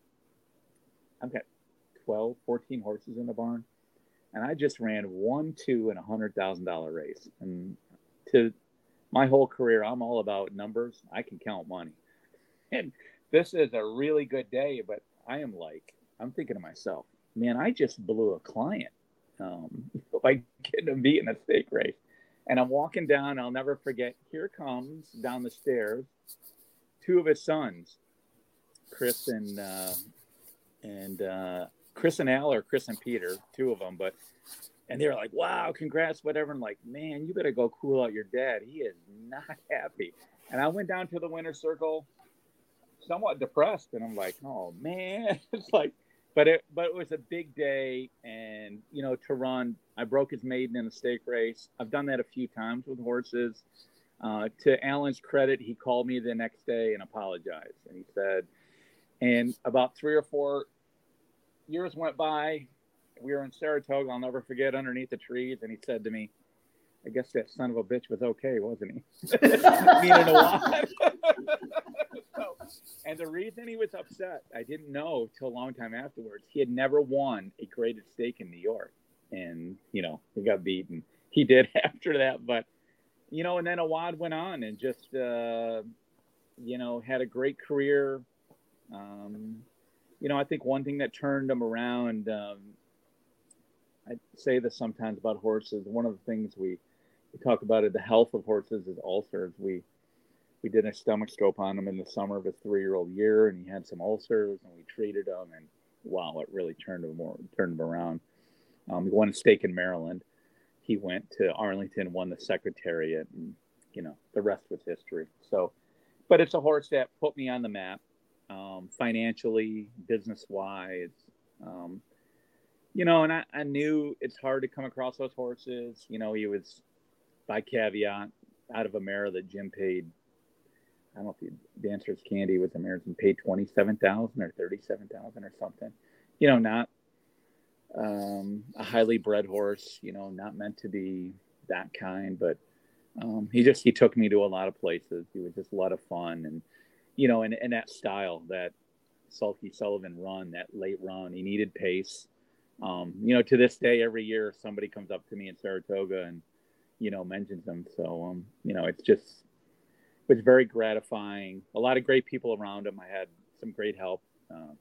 I've got 12, 14 horses in the barn, and I just ran one, two, and a hundred thousand dollar race. And to my whole career, I'm all about numbers. I can count money, and this is a really good day. But I am like, I'm thinking to myself, man, I just blew a client um, by getting him beat in a stake race. And I'm walking down, I'll never forget, here comes down the stairs two of his sons, Chris and uh, and uh, Chris and Al or Chris and Peter, two of them, but and they were like, "Wow, congrats, whatever." And like, man, you better go cool out your dad. He is not *laughs* happy. And I went down to the winner circle, somewhat depressed, and I'm like, "Oh man," *laughs* it's like but it but it was a big day and you know to run i broke his maiden in a stake race. I've done that a few times with horses. Uh, to alan's credit he called me the next day and apologized and he said and about three or four years went by we were in saratoga i'll never forget underneath the trees and he said to me i guess that son of a bitch was okay wasn't he *laughs* lot *laughs* and the reason he was upset, I didn't know till a long time afterwards. He had never won a graded stake in New York, and you know he got beaten. He did *laughs* after that, but you know, and then Awad went on and just uh, you know had a great career. Um, you know, I think one thing that turned him around. Um, I say this sometimes about horses. One of the things we, we talk about it, the health of horses is ulcers. We we did a stomach scope on him in the summer of his three-year-old year, and he had some ulcers, and we treated him, and wow, it really turned him more, turned him around. Um, he won a stake in Maryland. He went to Arlington, won the Secretariat, and you know the rest was history. So, but it's a horse that put me on the map, um, financially, business-wise. Um, you know, and I, I knew it's hard to come across those horses. You know, he was by Caveat out of a mare that Jim paid I don't know if the Dancer's Candy was American paid twenty seven thousand or thirty seven thousand or something. You know, not um, a highly bred horse. You know, not meant to be that kind, but um, he just he took me to a lot of places. He was just a lot of fun, and you know, and, and that style, that Silky Sullivan run, that late run, he needed pace. Um, you know, to this day, every year somebody comes up to me in Saratoga and you know mentions him. So um, you know, it's just it was very gratifying. A lot of great people around him. I had some great help. Uh,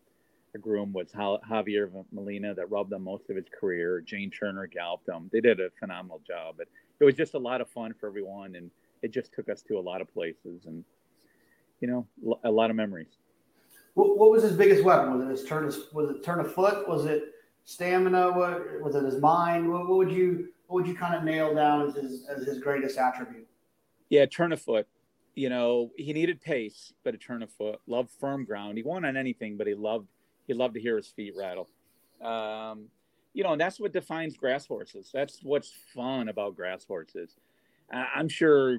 the groom was Javier Molina that rubbed him most of his career. Jane Turner galloped him. They did a phenomenal job. But it was just a lot of fun for everyone, and it just took us to a lot of places and you know a lot of memories. What, what was his biggest weapon? Was it his turn? Of, was it turn of foot? Was it stamina? What was it? His mind? What, what would you what would you kind of nail down as his as his greatest attribute? Yeah, turn of foot. You know, he needed pace, but a turn of foot. Loved firm ground. He won on anything, but he loved he loved to hear his feet rattle. Um, you know, and that's what defines grass horses. That's what's fun about grass horses. I'm sure,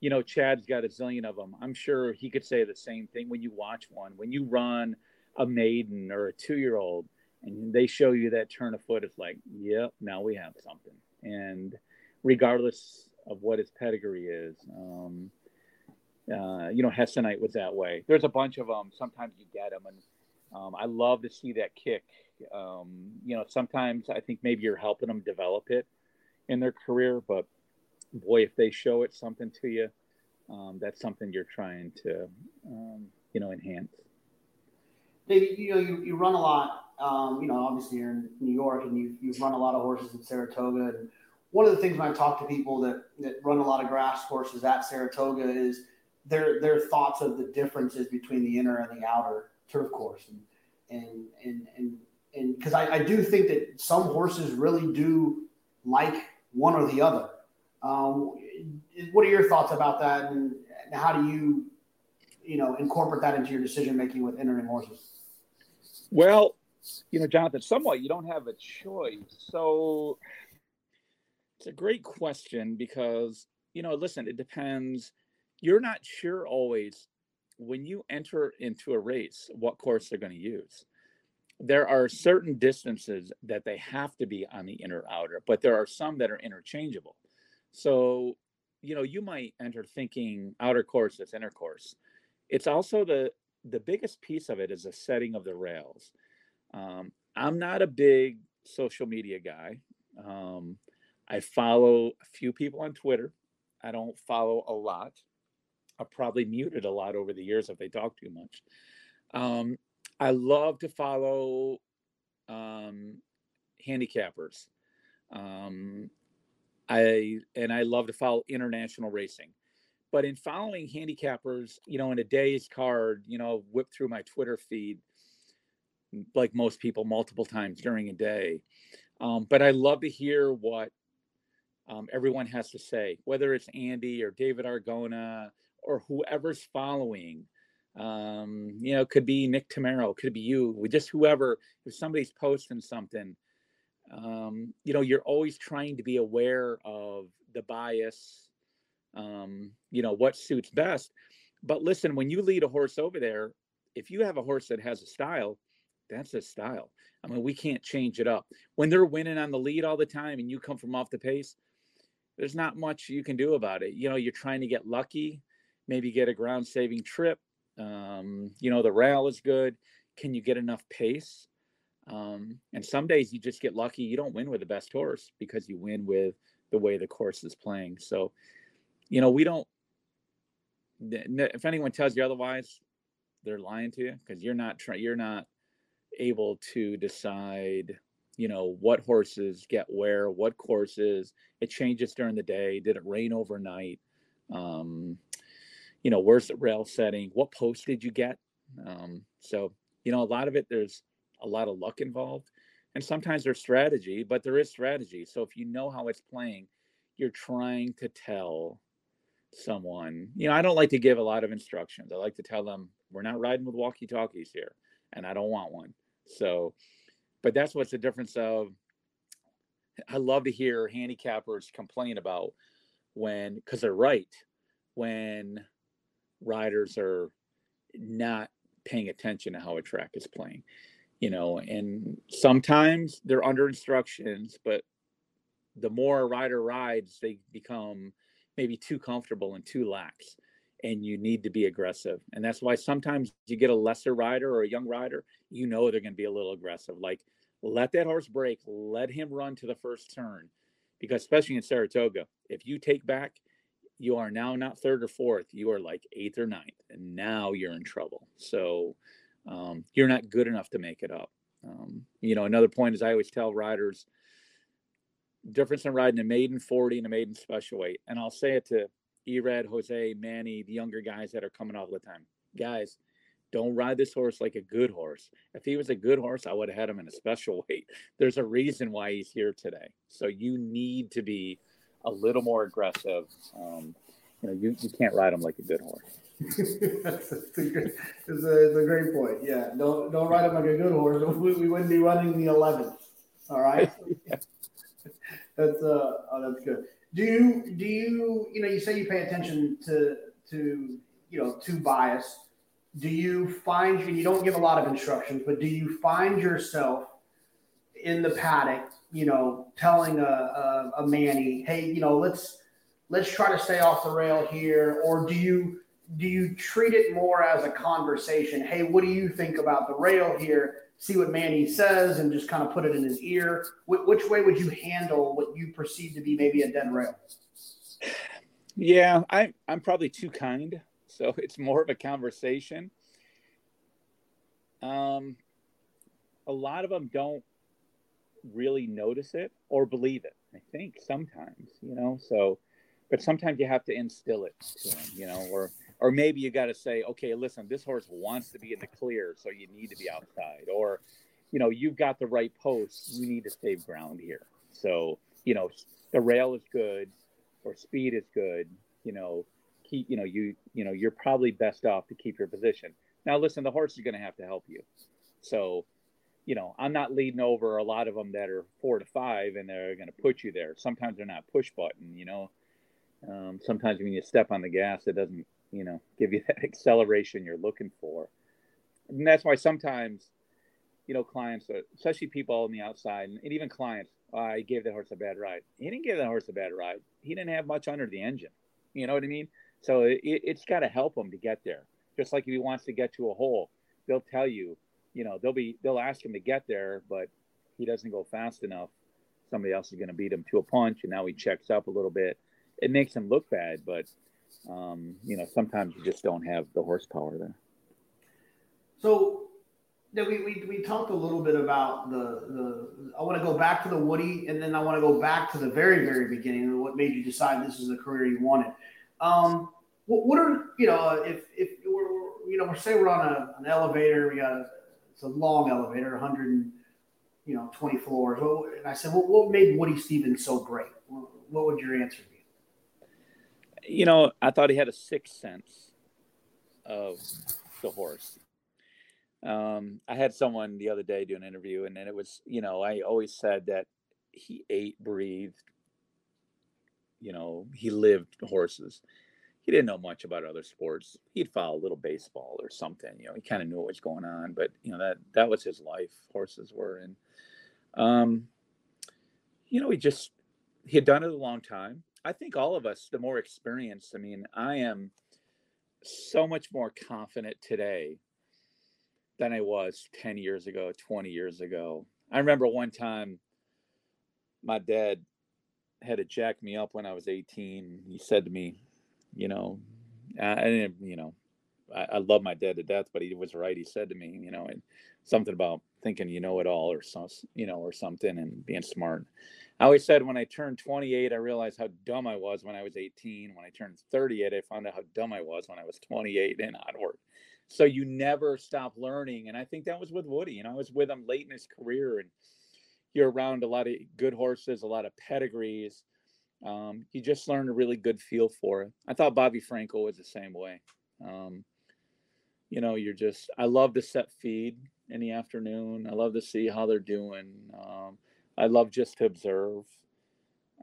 you know, Chad's got a zillion of them. I'm sure he could say the same thing when you watch one. When you run a maiden or a two year old and they show you that turn of foot, it's like, yep, now we have something. And regardless of what his pedigree is, um, uh, you know, Hessonite was that way. There's a bunch of them. Sometimes you get them, and um, I love to see that kick. Um, you know, sometimes I think maybe you're helping them develop it in their career, but boy, if they show it something to you, um, that's something you're trying to, um, you know, enhance. David, you know, you, you run a lot. Um, you know, obviously you're in New York and you you've run a lot of horses in Saratoga. And one of the things when I talk to people that, that run a lot of grass horses at Saratoga is their their thoughts of the differences between the inner and the outer turf course. And and and and and because I, I do think that some horses really do like one or the other. Um, what are your thoughts about that, and how do you, you know, incorporate that into your decision making with entering horses? Well, you know, Jonathan, somewhat you don't have a choice. So it's a great question because you know, listen, it depends. You're not sure always when you enter into a race what course they're going to use there are certain distances that they have to be on the inner outer but there are some that are interchangeable so you know you might enter thinking outer course is inner course it's also the the biggest piece of it is the setting of the rails um, i'm not a big social media guy um, i follow a few people on twitter i don't follow a lot I've probably muted a lot over the years if they talk too much. Um, I love to follow um, handicappers. Um, I and I love to follow international racing. But in following handicappers, you know, in a day's card, you know, whip through my Twitter feed like most people multiple times during a day. Um, but I love to hear what um, everyone has to say, whether it's Andy or David Aragona or whoever's following. Um, you know, could be Nick Tammaro, could be you, just whoever. If somebody's posting something, um, you know, you're always trying to be aware of the bias. Um, you know what suits best. But listen, when you lead a horse over there, if you have a horse that has a style, that's a style. I mean, we can't change it up. When they're winning on the lead all the time and you come from off the pace, there's not much you can do about it. You know, you're trying to get lucky maybe get a ground saving trip. Um, you know, the rail is good. Can you get enough pace? Um, and some days you just get lucky. You don't win with the best horse because you win with the way the course is playing. So, you know, we don't. If anyone tells you otherwise, they're lying to you because you're not trying. You're not able to decide. You know what horses get where, what courses. It changes during the day. Did it rain overnight? Um, you know, where's the rail setting? What post did you get? Um, so, you know, a lot of it, there's a lot of luck involved. And sometimes there's strategy, but there is strategy. So if you know how it's playing, you're trying to tell someone, you know, I don't like to give a lot of instructions. I like to tell them, we're not riding with walkie talkies here, and I don't want one. So, but that's what's the difference of. I love to hear handicappers complain about when, because they're right, when riders are not paying attention to how a track is playing you know and sometimes they're under instructions but the more a rider rides they become maybe too comfortable and too lax and you need to be aggressive and that's why sometimes you get a lesser rider or a young rider you know they're going to be a little aggressive like let that horse break let him run to the first turn because especially in saratoga if you take back you are now not third or fourth, you are like eighth or ninth, and now you're in trouble. So um, you're not good enough to make it up. Um, you know, another point is I always tell riders difference in riding a maiden 40 and a maiden special weight. And I'll say it to Irad, Jose, Manny, the younger guys that are coming all the time. Guys, don't ride this horse like a good horse. If he was a good horse, I would have had him in a special *laughs* weight. There's a reason why he's here today. So you need to be a little more aggressive. Um, you know, you, you can't ride him like a good horse. *laughs* that's, a, it's a, it's a great point. Yeah, don't don't ride him like a good horse. *laughs* We, we wouldn't be running the 11th. All right. yeah. That's uh, oh, that's good. Do you do you you know you say you pay attention to to you know to bias? Do you find and you don't give a lot of instructions, but do you find yourself in the paddock, you know, telling a, a, a Manny, hey, you know, let's let's try to stay off the rail here, or do you do you treat it more as a conversation? Hey, what do you think about the rail here? See what Manny says and just kind of put it in his ear. Wh- which way would you handle what you perceive to be maybe a dead rail? Yeah, I, I'm probably too kind. So *laughs* it's more of a conversation. Um, a lot of them don't really notice it or believe it. I think sometimes, you know, so, but sometimes you have to instill it to them, you know, or or maybe you got to say, okay, listen, this horse wants to be in the clear, so you need to be outside, or you know, you've got the right post, you need to save ground here. So you know, the rail is good, or speed is good. You know, keep you know you you know you're probably best off to keep your position. Now, listen, the horse is going to have to help you. So, you know, I'm not leading over a lot of them that are four to five, and they're going to put you there. Sometimes they're not push button. You know, um, sometimes when you step on the gas, it doesn't you know, give you *laughs* that acceleration you're looking for. And that's why sometimes, you know, clients, uh, especially people on the outside, and even clients, oh, I gave that horse a bad ride. He didn't give that horse a bad ride. He didn't have much under the engine. You know what I mean? So it, it's got to help him to get there. Just like if he wants to get to a hole, they'll tell you, you know, they'll be they'll ask him to get there, but he doesn't go fast enough. Somebody else is going to beat him to a punch, and now he checks up a little bit. It makes him look bad, but um, you know, sometimes you just don't have the horsepower there. So we, we, we talked a little bit about the, the I want to go back to the Woody and then I want to go back to the very, very beginning what made you decide this is the career you wanted. Um, what, what are, you know, if, if we're, you know, we're say we're on a, an elevator, we got a, it's a long elevator, 100 and, you know, 20 floors. And I said, well, what made Woody Stephens so great? What would your answer be? You know, I thought he had a sixth sense of the horse. Um, I had someone the other day do an interview, and then it was, you know, I always said that he ate, breathed, you know, he lived horses. He didn't know much about other sports. He'd follow a little baseball or something, you know, he kind of knew what was going on, but you know, that that was his life. Horses were, and um, you know, he just he had done it a long time. I think all of us, the more experienced, I mean, I am so much more confident today than I was 10 years ago, 20 years ago. I remember one time my dad had to jack me up when I was 18. He said to me, you know, I, didn't, you know, I, I love my dad to death, but he was right. He said to me, you know, and something about thinking you know it all or some, you know, or something and being smart. I always said when I turned 28, I realized how dumb I was when I was 18. When I turned 38, I found out how dumb I was when I was 28 and onward. So you never stop learning. And I think that was with Woody. You know, I was with him late in his career and you're around a lot of good horses, a lot of pedigrees. Um, you just learn a really good feel for it. I thought Bobby Frankel was the same way. Um, you know, you're just, I love to set feed in the afternoon. I love to see how they're doing. Um, I love just to observe.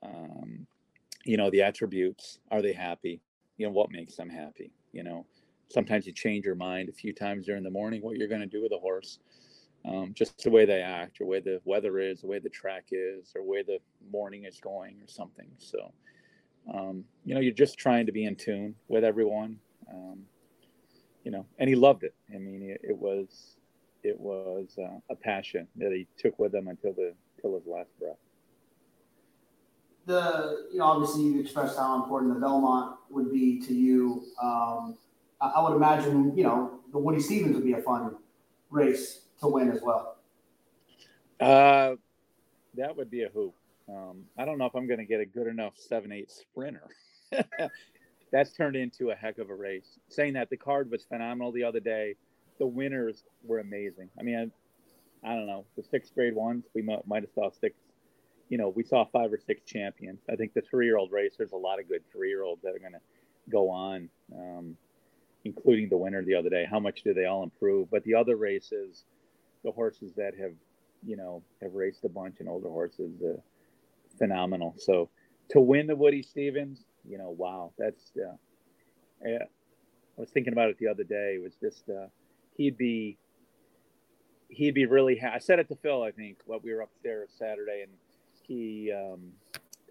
Um, you know, the attributes. Are they happy? You know, what makes them happy? You know, sometimes you change your mind a few times during the morning what you're going to do with a horse. Um, just the way they act, or way the weather is, the way the track is, or where the morning is going, or something. So, um, you know, you're just trying to be in tune with everyone. Um, you know, and he loved it. I mean, it, it was it was uh, a passion that he took with him until the till his last breath. the you know obviously you expressed how important the Belmont would be to you. Um, I, I would imagine you know the Woody Stephens would be a fun race to win as well. Uh, that would be a hoop. Um, I don't know if I'm going to get a good enough seven eight sprinter. *laughs* That's turned into a heck of a race. Saying that the card was phenomenal the other day, the winners were amazing. I mean, I, don't know the sixth grade ones. We might, might have saw six. You know, we saw five or six champions. I think the three year old race. There's a lot of good three year olds that are going to go on, um, including the winner the other day. How much do they all improve? But the other races, the horses that have, you know, have raced a bunch and older horses. Uh, phenomenal. So to win the Woody Stephens, you know, wow, that's. Uh, yeah, I was thinking about it the other day. It was just uh, he'd be he'd be really. Ha- I said it to Phil. I think what we were up there Saturday, and he um,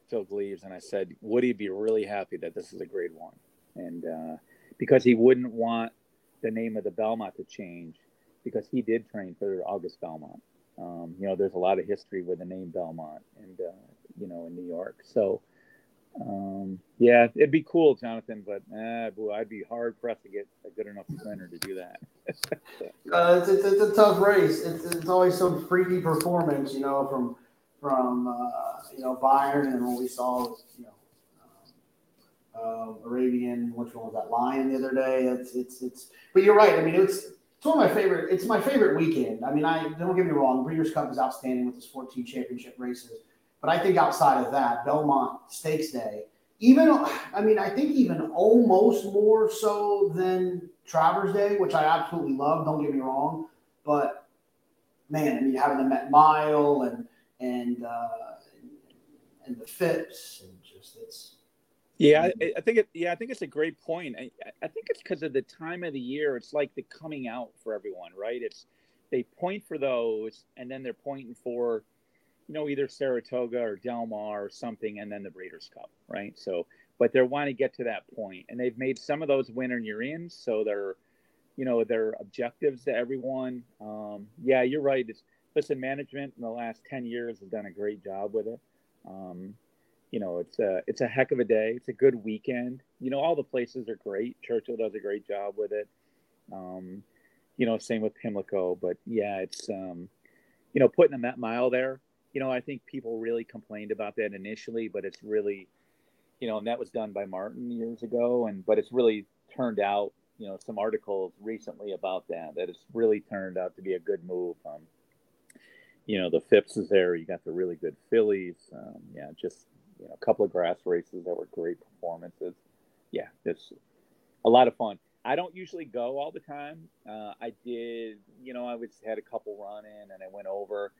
Phil Gleaves, and I said, would he be really happy that this is a Grade One, and uh, because he wouldn't want the name of the Belmont to change, because he did train for August Belmont. Um, you know, there's a lot of history with the name Belmont, and uh, you know, in New York. So, um, yeah, it'd be cool, Jonathan, but eh, boy, I'd be hard pressed to get a good enough sprinter to do that. *laughs* uh, it's, it's, it's, a tough race. It's, it's always some freaky performance, you know, from from uh, you know Bayern and what we saw, you know, um, uh, Arabian. Which one was that? Lion the other day. It's it's it's. But you're right. I mean, it's it's one of my favorite. It's my favorite weekend. I mean, I don't get me wrong. Breeders' Cup is outstanding with its 14 championship races. But I think outside of that, Belmont Stakes Day, even I mean, I think even almost more so than Travers Day, which I absolutely love. Don't get me wrong, but man, I mean, having the Met Mile and and uh, and the Phipps and just it's. Yeah, I, I, think it. Yeah, I think it's a great point. I, I think it's because of the time of the year. It's like the coming out for everyone, right? It's they point for those, and then they're pointing for you know, either Saratoga or Del Mar or something, and then the Breeders' Cup, right? So, but they want to get to that point, and they've made some of those winner you're in, so they're, you know, their objectives to everyone. Um, yeah, you're right. It's, listen, management in the last ten years has done a great job with it. Um, you know, it's a it's a heck of a day. It's a good weekend. You know, all the places are great. Churchill does a great job with it. Um, you know, same with Pimlico, but yeah, it's um, you know, putting a Met Mile there you know, I think people really complained about that initially, but it's really, you know, and that was done by Martin years ago, and but it's really turned out, you know, some articles recently about that that it's really turned out to be a good move. Um, you know, the Phipps is there. You got the really good fillies. Um, yeah, just you know, a couple of grass races that were great performances. Yeah, it's a lot of fun. I don't usually go all the time. Uh, I did, you know, I was had a couple run in and I went over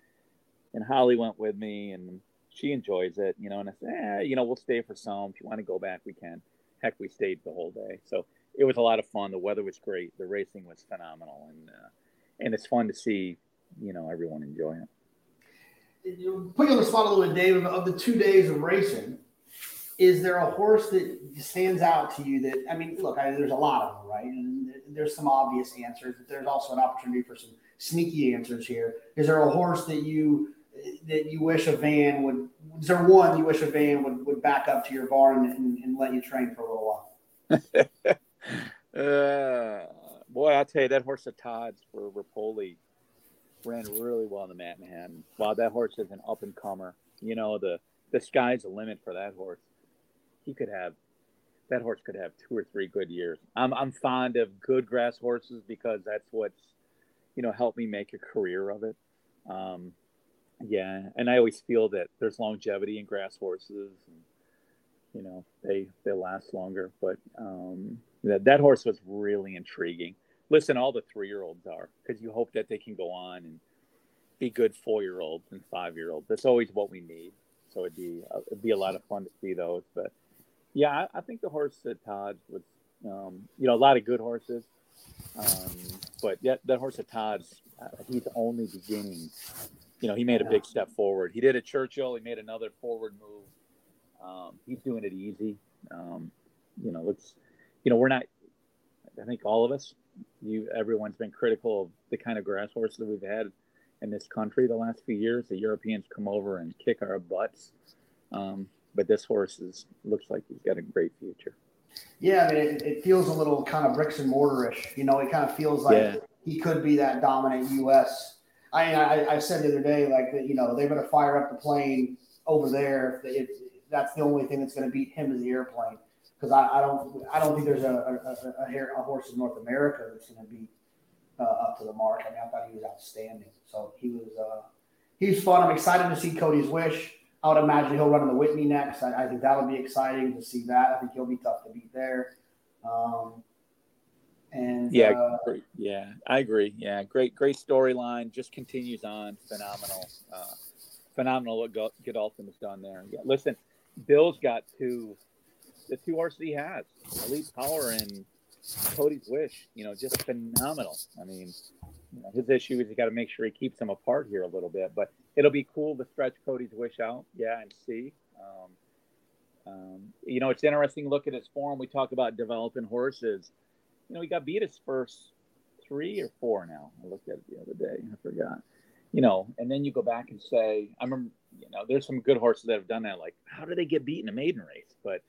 and Holly went with me, and she enjoys it, you know. And I said, eh, you know, we'll stay for some. If you want to go back, we can. Heck, we stayed the whole day, so it was a lot of fun. The weather was great. The racing was phenomenal, and uh, and it's fun to see, you know, everyone enjoy it. Put you on the spot a little bit, Dave. Of the two days of racing, is there a horse that stands out to you? That I mean, look, I, there's a lot of them, right? And there's some obvious answers, but there's also an opportunity for some sneaky answers here. Is there a horse that you that you wish a van would? Is there one you wish a van would, would back up to your barn and, and let you train for a little while? *laughs* uh, boy, I'll tell you that horse of Todd's for Repole ran really well in the Manhattan. Wow, that horse is an up and comer. You know the the sky's the limit for that horse. He could have that horse could have two or three good years. I'm I'm fond of good grass horses because that's what's you know helped me make a career of it. Um, yeah, and I always feel that there's longevity in grass horses. And, you know, they they last longer. But um, that that horse was really intriguing. Listen, all the three year olds are because you hope that they can go on and be good four year olds and five year olds. That's always what we need. So it'd be uh, it'd be a lot of fun to see those. But yeah, I, I think the horse at Todd's was um, you know a lot of good horses. Um, but yeah, that horse at Todd's, uh, he's only beginning you know, he made a big step forward. He did at Churchill. He made another forward move. Um, he's doing it easy. Um, you know, let's, you know, we're not. I think all of us, you, everyone's been critical of the kind of grass horses that we've had in this country the last few years. The Europeans come over and kick our butts. Um, but this horse is looks like he's got a great future. Yeah, I mean, it, it feels a little kind of bricks and mortarish. You know, it kind of feels like yeah. he could be that dominant U.S. I, I, I said the other day, like that, you know, they're going to fire up the plane over there. If, if that's the only thing that's going to beat him is the airplane, because I, I, don't, I don't think there's a a, a, a horse in North America that's going to beat uh, up to the mark. I mean, I thought he was outstanding. So he was, uh, he's fun. I'm excited to see Cody's Wish. I would imagine he'll run in the Whitney next. I, I think that'll be exciting to see that. I think he'll be tough to beat there. Um, and yeah, uh, yeah, I agree. Yeah, great, great storyline. Just continues on. Phenomenal, uh, phenomenal what Godolphin has done there. Yeah, listen, Bill's got two, the two horses he has, Elite Power and Cody's Wish. You know, just phenomenal. I mean, you know, his issue is he got to make sure he keeps them apart here a little bit, but it'll be cool to stretch Cody's Wish out. Yeah, and see. Um, um, you know, it's interesting. Look at his form. We talk about developing horses you know, he got beat his first three or four now. I looked at it the other day. I forgot. You know, and then you go back and say, I remember, you know, there's some good horses that have done that. Like, how did they get beat in a maiden race? But,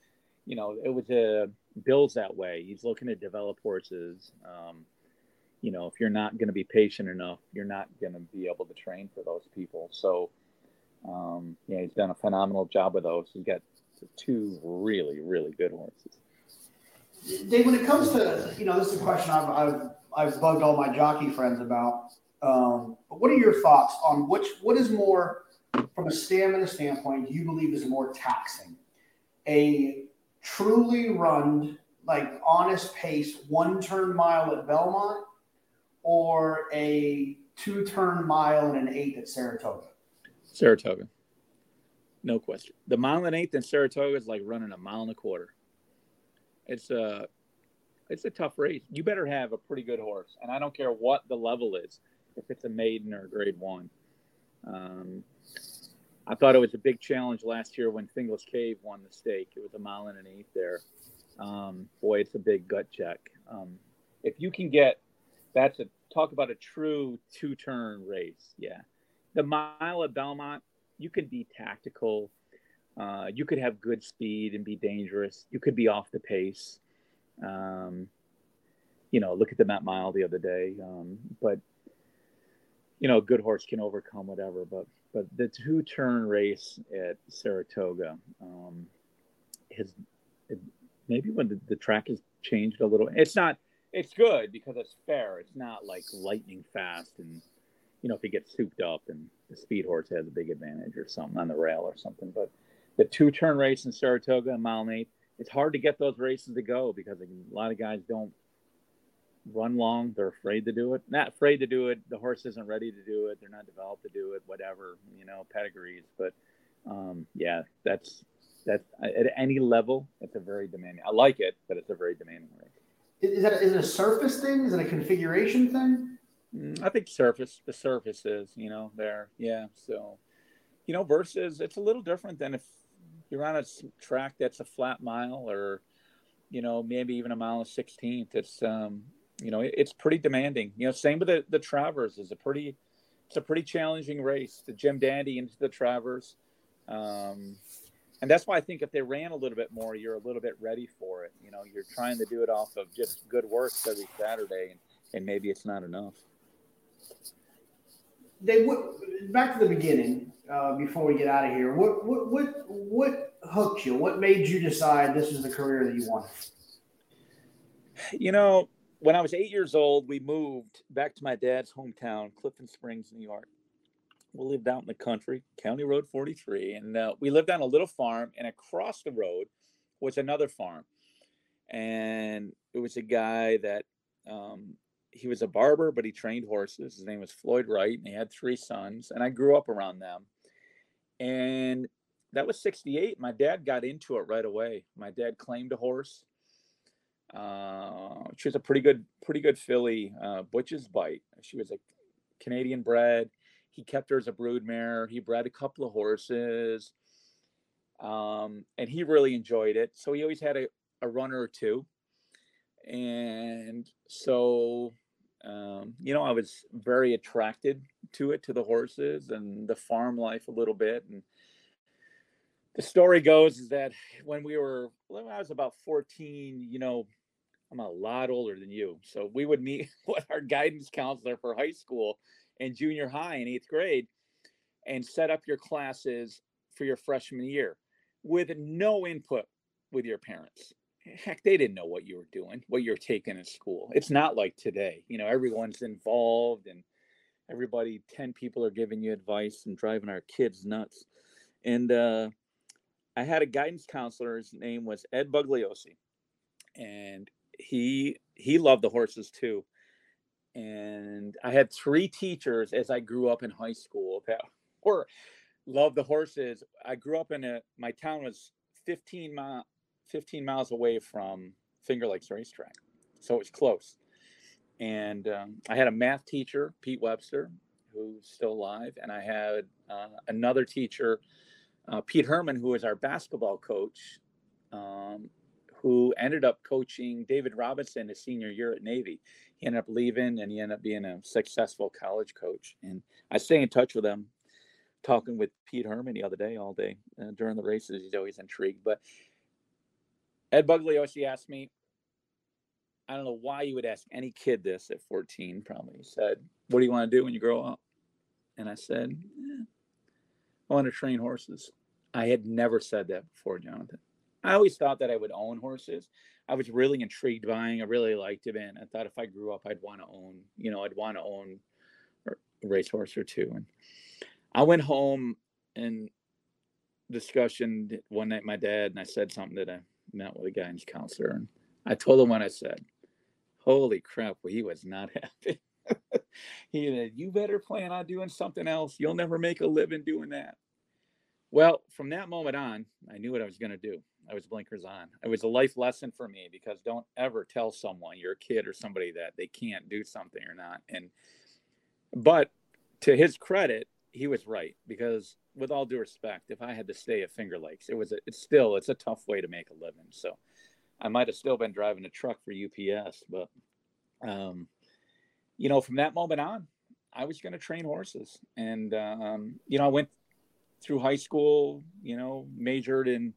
you know, it was a Bill's that way. He's looking to develop horses. Um, you know, if you're not going to be patient enough, you're not going to be able to train for those people. So, um, yeah, he's done a phenomenal job with those. He's got two really, really good horses. Dave, when it comes to you know, this is a question I've I've, I've bugged all my jockey friends about. Um, but what are your thoughts on which what is more from a stamina standpoint? Do you believe is more taxing? A truly run like honest pace one turn mile at Belmont, or a two turn mile and an eighth at Saratoga? Saratoga, no question. The mile and eighth in Saratoga is like running a mile and a quarter it's a it's a tough race. You better have a pretty good horse, and I don't care what the level is, if it's a maiden or a Grade One. Um, I thought it was a big challenge last year when Fingal's Cave won the stake. It was a mile and an eighth there. Um, boy, it's a big gut check. Um, if you can get that's a talk about a true two turn race. Yeah, the mile at Belmont, you can be tactical uh, you could have good speed and be dangerous. You could be off the pace. Um, you know, look at the Met Mile the other day. Um, but you know, a good horse can overcome whatever. But but the two turn race at Saratoga um, has maybe when the, the track has changed a little. It's not. It's good because it's fair. It's not like lightning fast and you know if he gets souped up and the speed horse has a big advantage or something on the rail or something. But the two turn race in Saratoga and mile and eight, it's hard to get those races to go because a lot of guys don't run long. They're afraid to do it. Not afraid to do it. The horse isn't ready to do it. They're not developed to do it. Whatever you know, pedigrees. But um, yeah, that's that's at any level. It's a very demanding. I like it, but it's a very demanding race. Is that is it a surface thing? Is it a configuration thing? Mm, I think surface. The surface is you know there. Yeah. So you know versus it's a little different than if you're on a track that's a flat mile or you know maybe even a mile and 16th it's um you know it's pretty demanding. You know same with the the travers is a pretty it's a pretty challenging race the jim dandy into the travers um and that's why i think if they ran a little bit more you're a little bit ready for it. You know you're trying to do it off of just good work every saturday and, and maybe it's not enough they would back to the beginning uh, before we get out of here. What what what what hooked you? What made you decide this is the career that you wanted? You know, when I was eight years old, we moved back to my dad's hometown, Clifton Springs, New York. We lived out in the country, County Road 43, and uh, we lived on a little farm. And across the road was another farm, and it was a guy that um, he was a barber, but he trained horses. His name was Floyd Wright, and he had three sons. And I grew up around them. And that was 68. My dad got into it right away. My dad claimed a horse. Uh, she was a pretty good, pretty good filly, uh, Butch's Bite. She was a Canadian bred. He kept her as a brood mare. He bred a couple of horses. Um, and he really enjoyed it. So he always had a, a runner or two. And so um, you know, I was very attracted to it, to the horses and the farm life a little bit. And the story goes is that when we were when I was about 14, you know, I'm a lot older than you. So we would meet *laughs* with our guidance counselor for high school and junior high in eighth grade and set up your classes for your freshman year with no input with your parents. Heck, they didn't know what you were doing, what you're taking in school. It's not like today. You know, everyone's involved and everybody, 10 people are giving you advice and driving our kids nuts. And uh, I had a guidance counselor. His name was Ed Bugliosi. And he he loved the horses too. And I had three teachers as I grew up in high school that were loved the horses. I grew up in a my town was 15 mile 15 miles away from Finger Lakes Racetrack, so it was close. And um, I had a math teacher, Pete Webster, who's still alive, and I had uh, another teacher, uh, Pete Herman, who was our basketball coach, um, who ended up coaching David Robinson his senior year at Navy. He ended up leaving, and he ended up being a successful college coach. And I stay in touch with him talking with Pete Herman the other day, all day uh, during the races. He's always intrigued. But Ed Bugliosi asked me, I don't know why you would ask any kid this at 14, probably. He said, What do you want to do when you grow up? And I said, eh, I want to train horses. I had never said that before, Jonathan. I always thought that I would own horses. I was really intrigued by them. I really liked it. And I thought if I grew up, I'd want to own, you know, I'd want to own a racehorse or two. And I went home and discussion one night, my dad, and I said something that I met with a guidance counselor. And I told him what I said. Holy crap, well, he was not *laughs* happy. he said, You better plan on doing something else. You'll never make a living doing that. Well, from that moment on, I knew what I was going to do. I was blinkers on. It was a life lesson for me because don't ever tell someone, you're kid or somebody, that they can't do something or not. And, but to his credit, he was right because with all due respect, if I had to stay at Finger Lakes, it was a, it's still it's a tough way to make a living. So I might have still been driving a truck for UPS, but um, you know, from that moment on, I was going to train horses, and um, you know, I went through high school, you know, majored in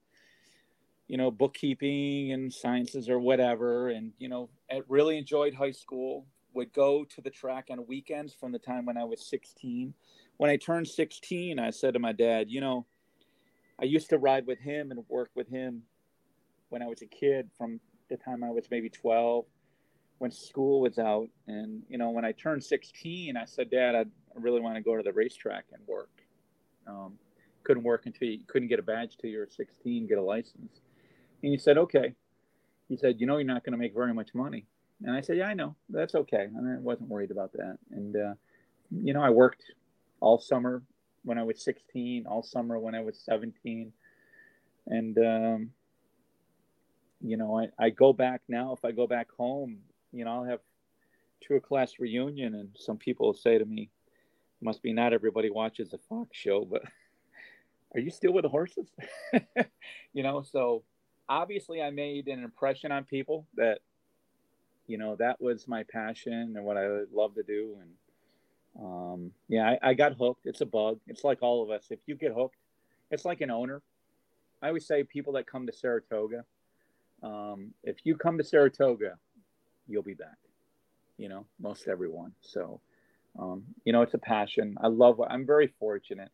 you know bookkeeping and sciences or whatever, and you know, I really enjoyed high school. Would go to the track on weekends from the time when I was 16 when I turned 16, I said to my dad, you know, I used to ride with him and work with him when I was a kid from the time I was maybe 12 when school was out. And, you know, when I turned 16, I said, Dad, I really want to go to the racetrack and work. Um, couldn't work until you couldn't get a badge till you were 16, get a license. And he said, okay. He said, you know, you're not going to make very much money. And I said, yeah, I know. That's okay. And I wasn't worried about that. And, uh, you know, I worked all summer when I was 16, all summer when I was 17. And, um, you know, I, I go back now, if I go back home, you know, I'll have to a class reunion and some people will say to me, must be not everybody watches the Fox show, but *laughs* are you still with the horses? *laughs* you know, so obviously I made an impression on people that, you know, that was my passion and what I love to do. And, um, yeah, I, I got hooked. It's a bug. It's like all of us. If you get hooked, it's like an owner. I always say people that come to Saratoga, um, if you come to Saratoga, you'll be back. You know, most everyone. So, um, you know, it's a passion. I love. What, I'm very fortunate.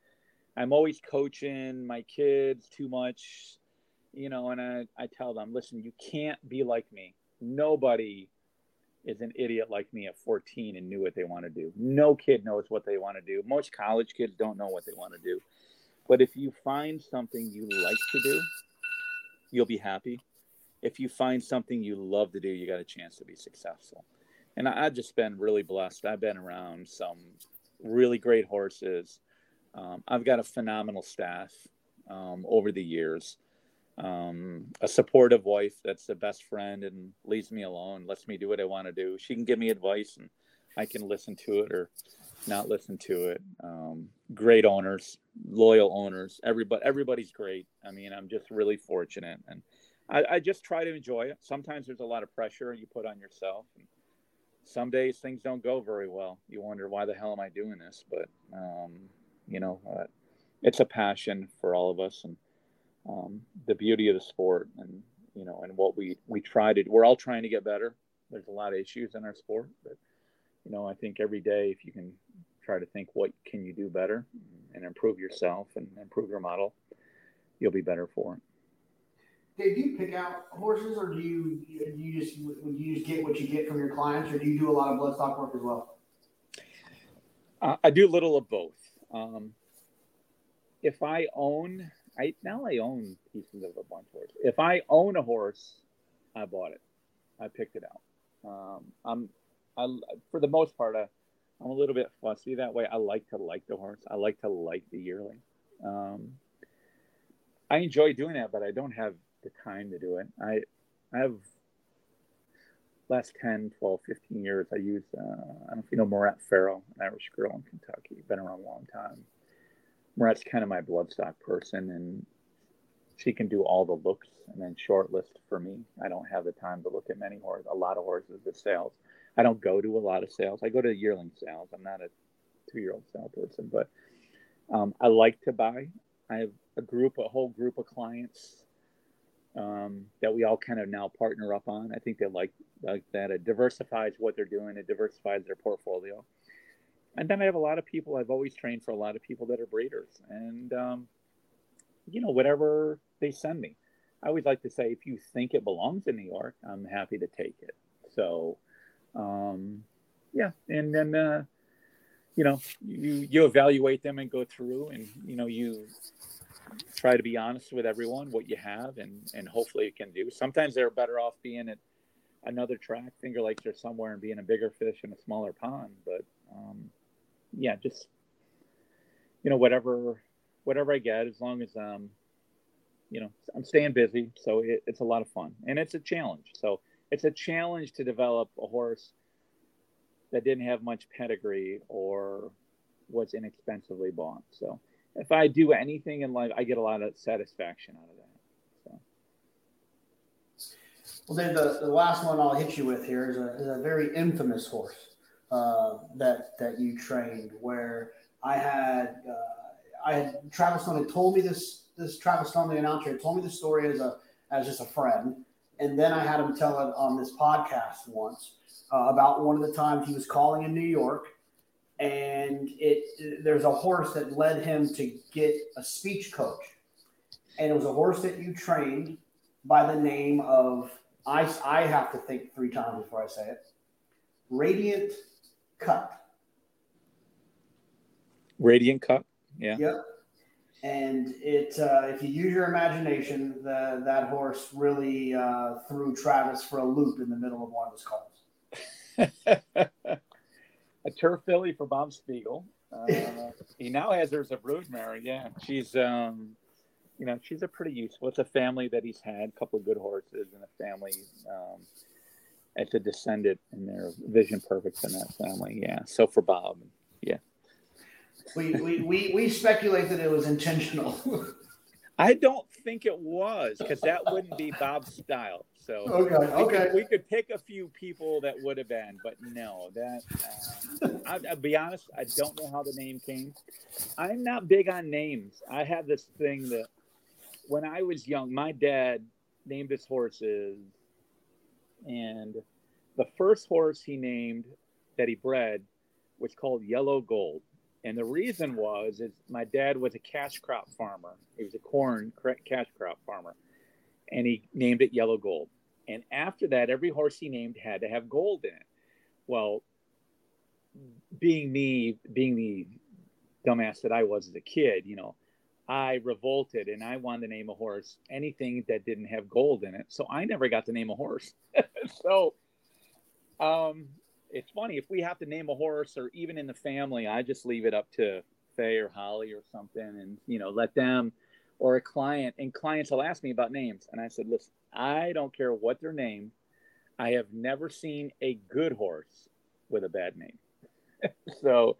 I'm always coaching my kids too much, you know, and I, I tell them, listen, you can't be like me. Nobody is an idiot like me at 14 and knew what they want to do. No kid knows what they want to do. Most college kids don't know what they want to do. But if you find something you like to do, you'll be happy. If you find something you love to do, you got a chance to be successful. And I, have just been really blessed. I've been around some really great horses. Um, I've got a phenomenal staff um, over the years um, a supportive wife that's the best friend and leaves me alone, lets me do what I want to do. She can give me advice and I can listen to it or not listen to it. Um, great owners, loyal owners. Everybody, everybody's great. I mean, I'm just really fortunate, and I, I just try to enjoy it. Sometimes there's a lot of pressure you put on yourself. And some days things don't go very well. You wonder why the hell am I doing this? But um, you know, uh, it's a passion for all of us, and um, the beauty of the sport and you know and what we we try to we're all trying to get better there's a lot of issues in our sport but you know i think every day if you can try to think what can you do better and improve yourself and improve your model you'll be better for it Dave, do you pick out horses, or do you do you just would you just get what you get from your clients, or do you do a lot of bloodstock work as well? Uh, I do a little of both. Um, if I own, I now I own pieces of a bunch of horses. If I own a horse, I bought it. I picked it out. Um, I'm, I for the most part, I, I'm a little bit fussy that way. I like to like the horse. I like to like the yearling. Um, I enjoy doing that, but I don't have the time to do it. I, I have last 10, 12, 15 years, I use, uh, I don't know if you know Moret Farrow, an Irish girl in Kentucky, been around a long time. Moret's kind of my bloodstock person, and she can do all the looks and then shortlist for me. I don't have the time to look at many horses, a lot of horses at sales. I don't go to a lot of sales. I go to yearling sales. I'm not a two year old sale person, but um, I like to buy. I have a group, a whole group of clients um, that we all kind of now partner up on. I think they like like that. It diversifies what they're doing. It diversifies their portfolio. And then I have a lot of people. I've always trained for a lot of people that are breeders, and um, you know whatever they send me. I always like to say, if you think it belongs in New York, I'm happy to take it. So, um, yeah, and then uh, you know you you evaluate them and go through, and you know you try to be honest with everyone what you have and and hopefully it can do sometimes they're better off being at another track finger lakes or somewhere and being a bigger fish in a smaller pond but um, yeah just you know whatever whatever i get as long as um you know i'm staying busy so it, it's a lot of fun and it's a challenge so it's a challenge to develop a horse that didn't have much pedigree or was inexpensively bought so if I do anything in life, I get a lot of satisfaction out of that. So. Well, then the, the last one I'll hit you with here is a, is a very infamous horse uh, that that you trained. Where I had uh, I had Travis Stoney told me this this Travis Stoney announcer had told me the story as a as just a friend, and then I had him tell it on this podcast once uh, about one of the times he was calling in New York and it there's a horse that led him to get a speech coach, and it was a horse that you trained by the name of I I have to think three times before I say it. Radiant Cut. Radiant Cut. Yeah. Yep. And it, uh, if you use your imagination, the, that horse really uh, threw Travis for a loop in the middle of one of his calls. *laughs* a turf filly for Bob Spiegel. Uh, he now has her as a broodmare. Yeah, she's um, you know, she's a pretty useful. It's a family that he's had, a couple of good horses, and a family. Um, it's a descendant, and they're vision perfect in that family. Yeah. So for Bob, yeah. We we we, we speculate that it was intentional. I don't think it was because that wouldn't be Bob's style. So okay, okay, we could, we could, pick a few people that would have been, but no, that uh, I, will be honest, I don't know how the name came. I'm not big on names. I have this thing that when I was young, my dad named his horses, and the first horse he named that he bred was called Yellow Gold. And the reason was is my dad was a cash crop farmer. He was a corn cash crop farmer, and he named it Yellow Gold. And after that, every horse he named had to have gold in it. Well, being me, being the dumbass that I was as a kid, you know, I revolted and I wanted to name a horse anything that didn't have gold in it. So I never got to name a horse. *laughs* so um, it's funny if we have to name a horse or even in the family, I just leave it up to Faye or Holly or something and, you know, let them or a client and clients will ask me about names. And I said, listen, I don't care what their name. I have never seen a good horse with a bad name. *laughs* so,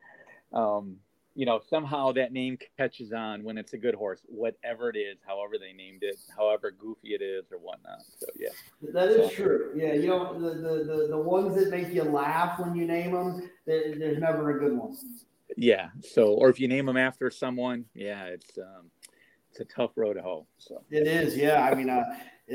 um, you know, somehow that name catches on when it's a good horse, whatever it is, however they named it, however goofy it is or whatnot. So, yeah. That is so, true. Yeah. You know, the, the, the, the, ones that make you laugh when you name them, there's never a good one. Yeah. So, or if you name them after someone, yeah, it's, um, it's a tough road to hoe. So it is, yeah. I mean, uh,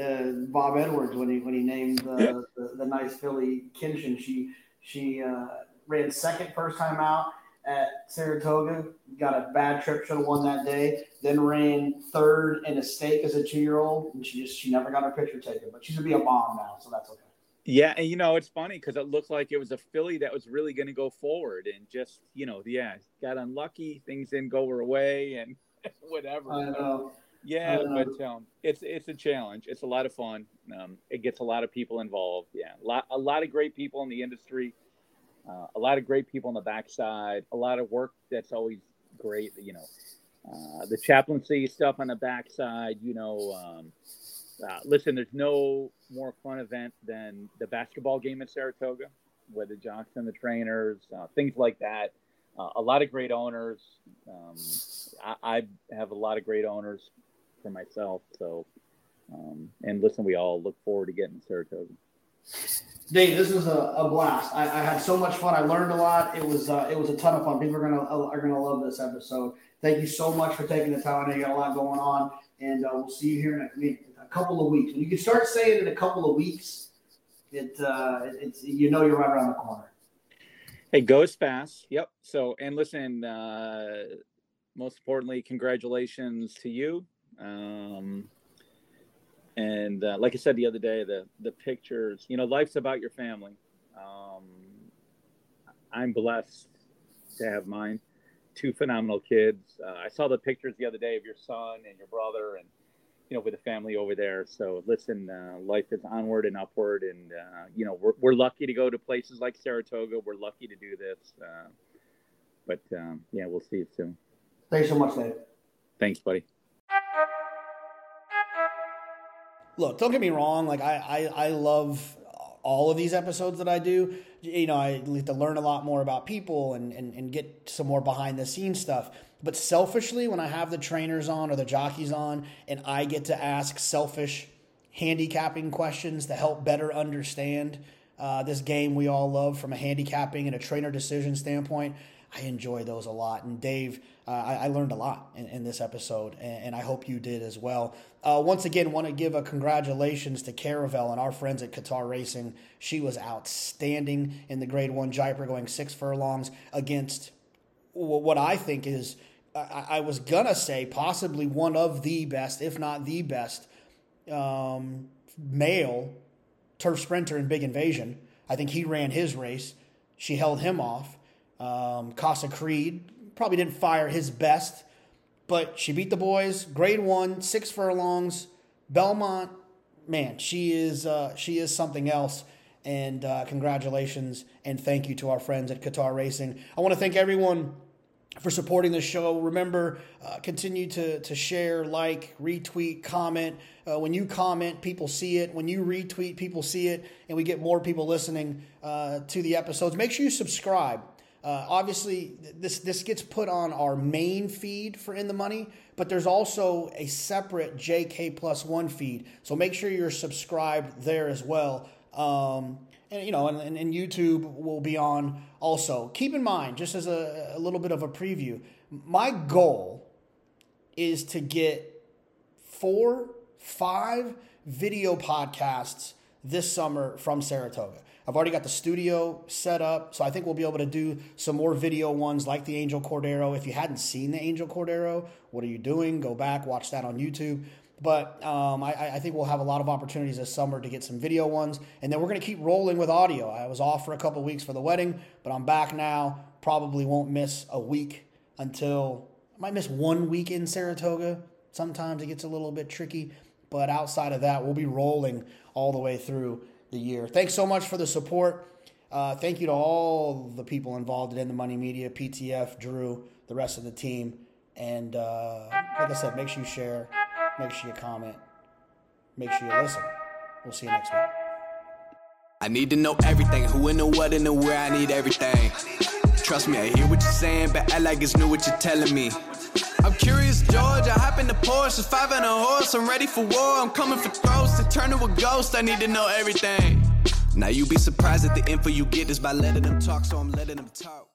uh, Bob Edwards when he when he named uh, the, the nice filly Kinchen, she she uh, ran second first time out at Saratoga. Got a bad trip, should have won that day. Then ran third in a stake as a two year old, and she just she never got her picture taken. But she's gonna be a mom now, so that's okay. Yeah, and you know it's funny because it looked like it was a filly that was really going to go forward, and just you know, yeah, got unlucky. Things didn't go her way, and *laughs* whatever. I know. Yeah, but um, it's it's a challenge. It's a lot of fun. Um, it gets a lot of people involved. Yeah, a lot a lot of great people in the industry. Uh, a lot of great people on the backside. A lot of work that's always great. You know, uh, the chaplaincy stuff on the backside. You know, um, uh, listen, there's no more fun event than the basketball game at Saratoga, with the jocks and the trainers, uh, things like that. Uh, a lot of great owners. Um, I, I have a lot of great owners for myself. So, um, and listen, we all look forward to getting Saratoga. Dave, this was a, a blast. I, I, had so much fun. I learned a lot. It was uh, it was a ton of fun. People are gonna are gonna love this episode. Thank you so much for taking the time. I know you got a lot going on, and uh, we'll see you here in a, a, couple of weeks. When you can start saying in a couple of weeks, it uh, it's you know you're right around the corner. It goes fast. Yep. So and listen, uh, most importantly, congratulations to you. Um, and uh, like I said the other day, the the pictures, you know, life's about your family. Um, I'm blessed to have mine, two phenomenal kids. Uh, I saw the pictures the other day of your son and your brother, and you know, with the family over there. So listen, uh, life is onward and upward, and uh, you know, we're we're lucky to go to places like Saratoga. We're lucky to do this, uh, but um, yeah, we'll see you soon. Thanks so much, Dave. Thanks, buddy look, don't get me wrong. Like I, I, I love all of these episodes that I do. You know, I get to learn a lot more about people and, and, and get some more behind the scenes stuff. But selfishly, when I have the trainers on or the jockeys on, and I get to ask selfish handicapping questions to help better understand uh, this game we all love from a handicapping and a trainer decision standpoint, I enjoy those a lot. And Dave, uh, I, I, learned a lot in, in this episode, and, and, I hope you did as well. Uh, once again, want to give a congratulations to Caravel and our friends at Qatar Racing. She was outstanding in the Grade One Jaipur, going six furlongs against what I think is. I, I was gonna say possibly one of the best, if not the best, um, male turf sprinter in Big Invasion. I think he ran his race. She held him off. Um, Casa Creed probably didn't fire his best, but she beat the boys. Grade one, six furlongs. Belmont, man, she is uh, she is something else. And uh, congratulations and thank you to our friends at Qatar Racing. I want to thank everyone for supporting the show. Remember, uh, continue to, to share, like, retweet, comment. Uh, when you comment, people see it. When you retweet, people see it, and we get more people listening uh, to the episodes. Make sure you subscribe. Uh, obviously, this this gets put on our main feed for In the Money, but there's also a separate JK Plus One feed. So make sure you're subscribed there as well. Um, and you know, and, and, YouTube will be on also. Keep in mind, just as a, a little bit of a preview, my goal is to get four, five video podcasts this summer from Saratoga. I've already got the studio set up, so I think we'll be able to do some more video ones like the Angel Cordero. If you hadn't seen the Angel Cordero, what are you doing? Go back, watch that on YouTube. But um, I, I, think we'll have a lot of opportunities this summer to get some video ones, and then we're going to keep rolling with audio. I was off for a couple weeks for the wedding, but I'm back now. Probably won't miss a week until I might miss one week in Saratoga. Sometimes it gets a little bit tricky, but outside of that, we'll be rolling all the way through the year. Thanks so much for the support. Uh, thank you to all the people involved in the Money Media, PTF, Drew, the rest of the team. And uh, like I said, make sure you share, make sure you comment, make sure you listen. We'll see you next week. I need to know everything who and the what and the where I need everything. Trust me, I hear what you're saying, but I like it's new what you're telling me. I'm curious, George. I hop in the Porsche, five and a horse. I'm ready for war. I'm coming for throats to turn to a ghost. I need to know everything. Now you be surprised at the info you get is by letting them talk, so I'm letting them talk.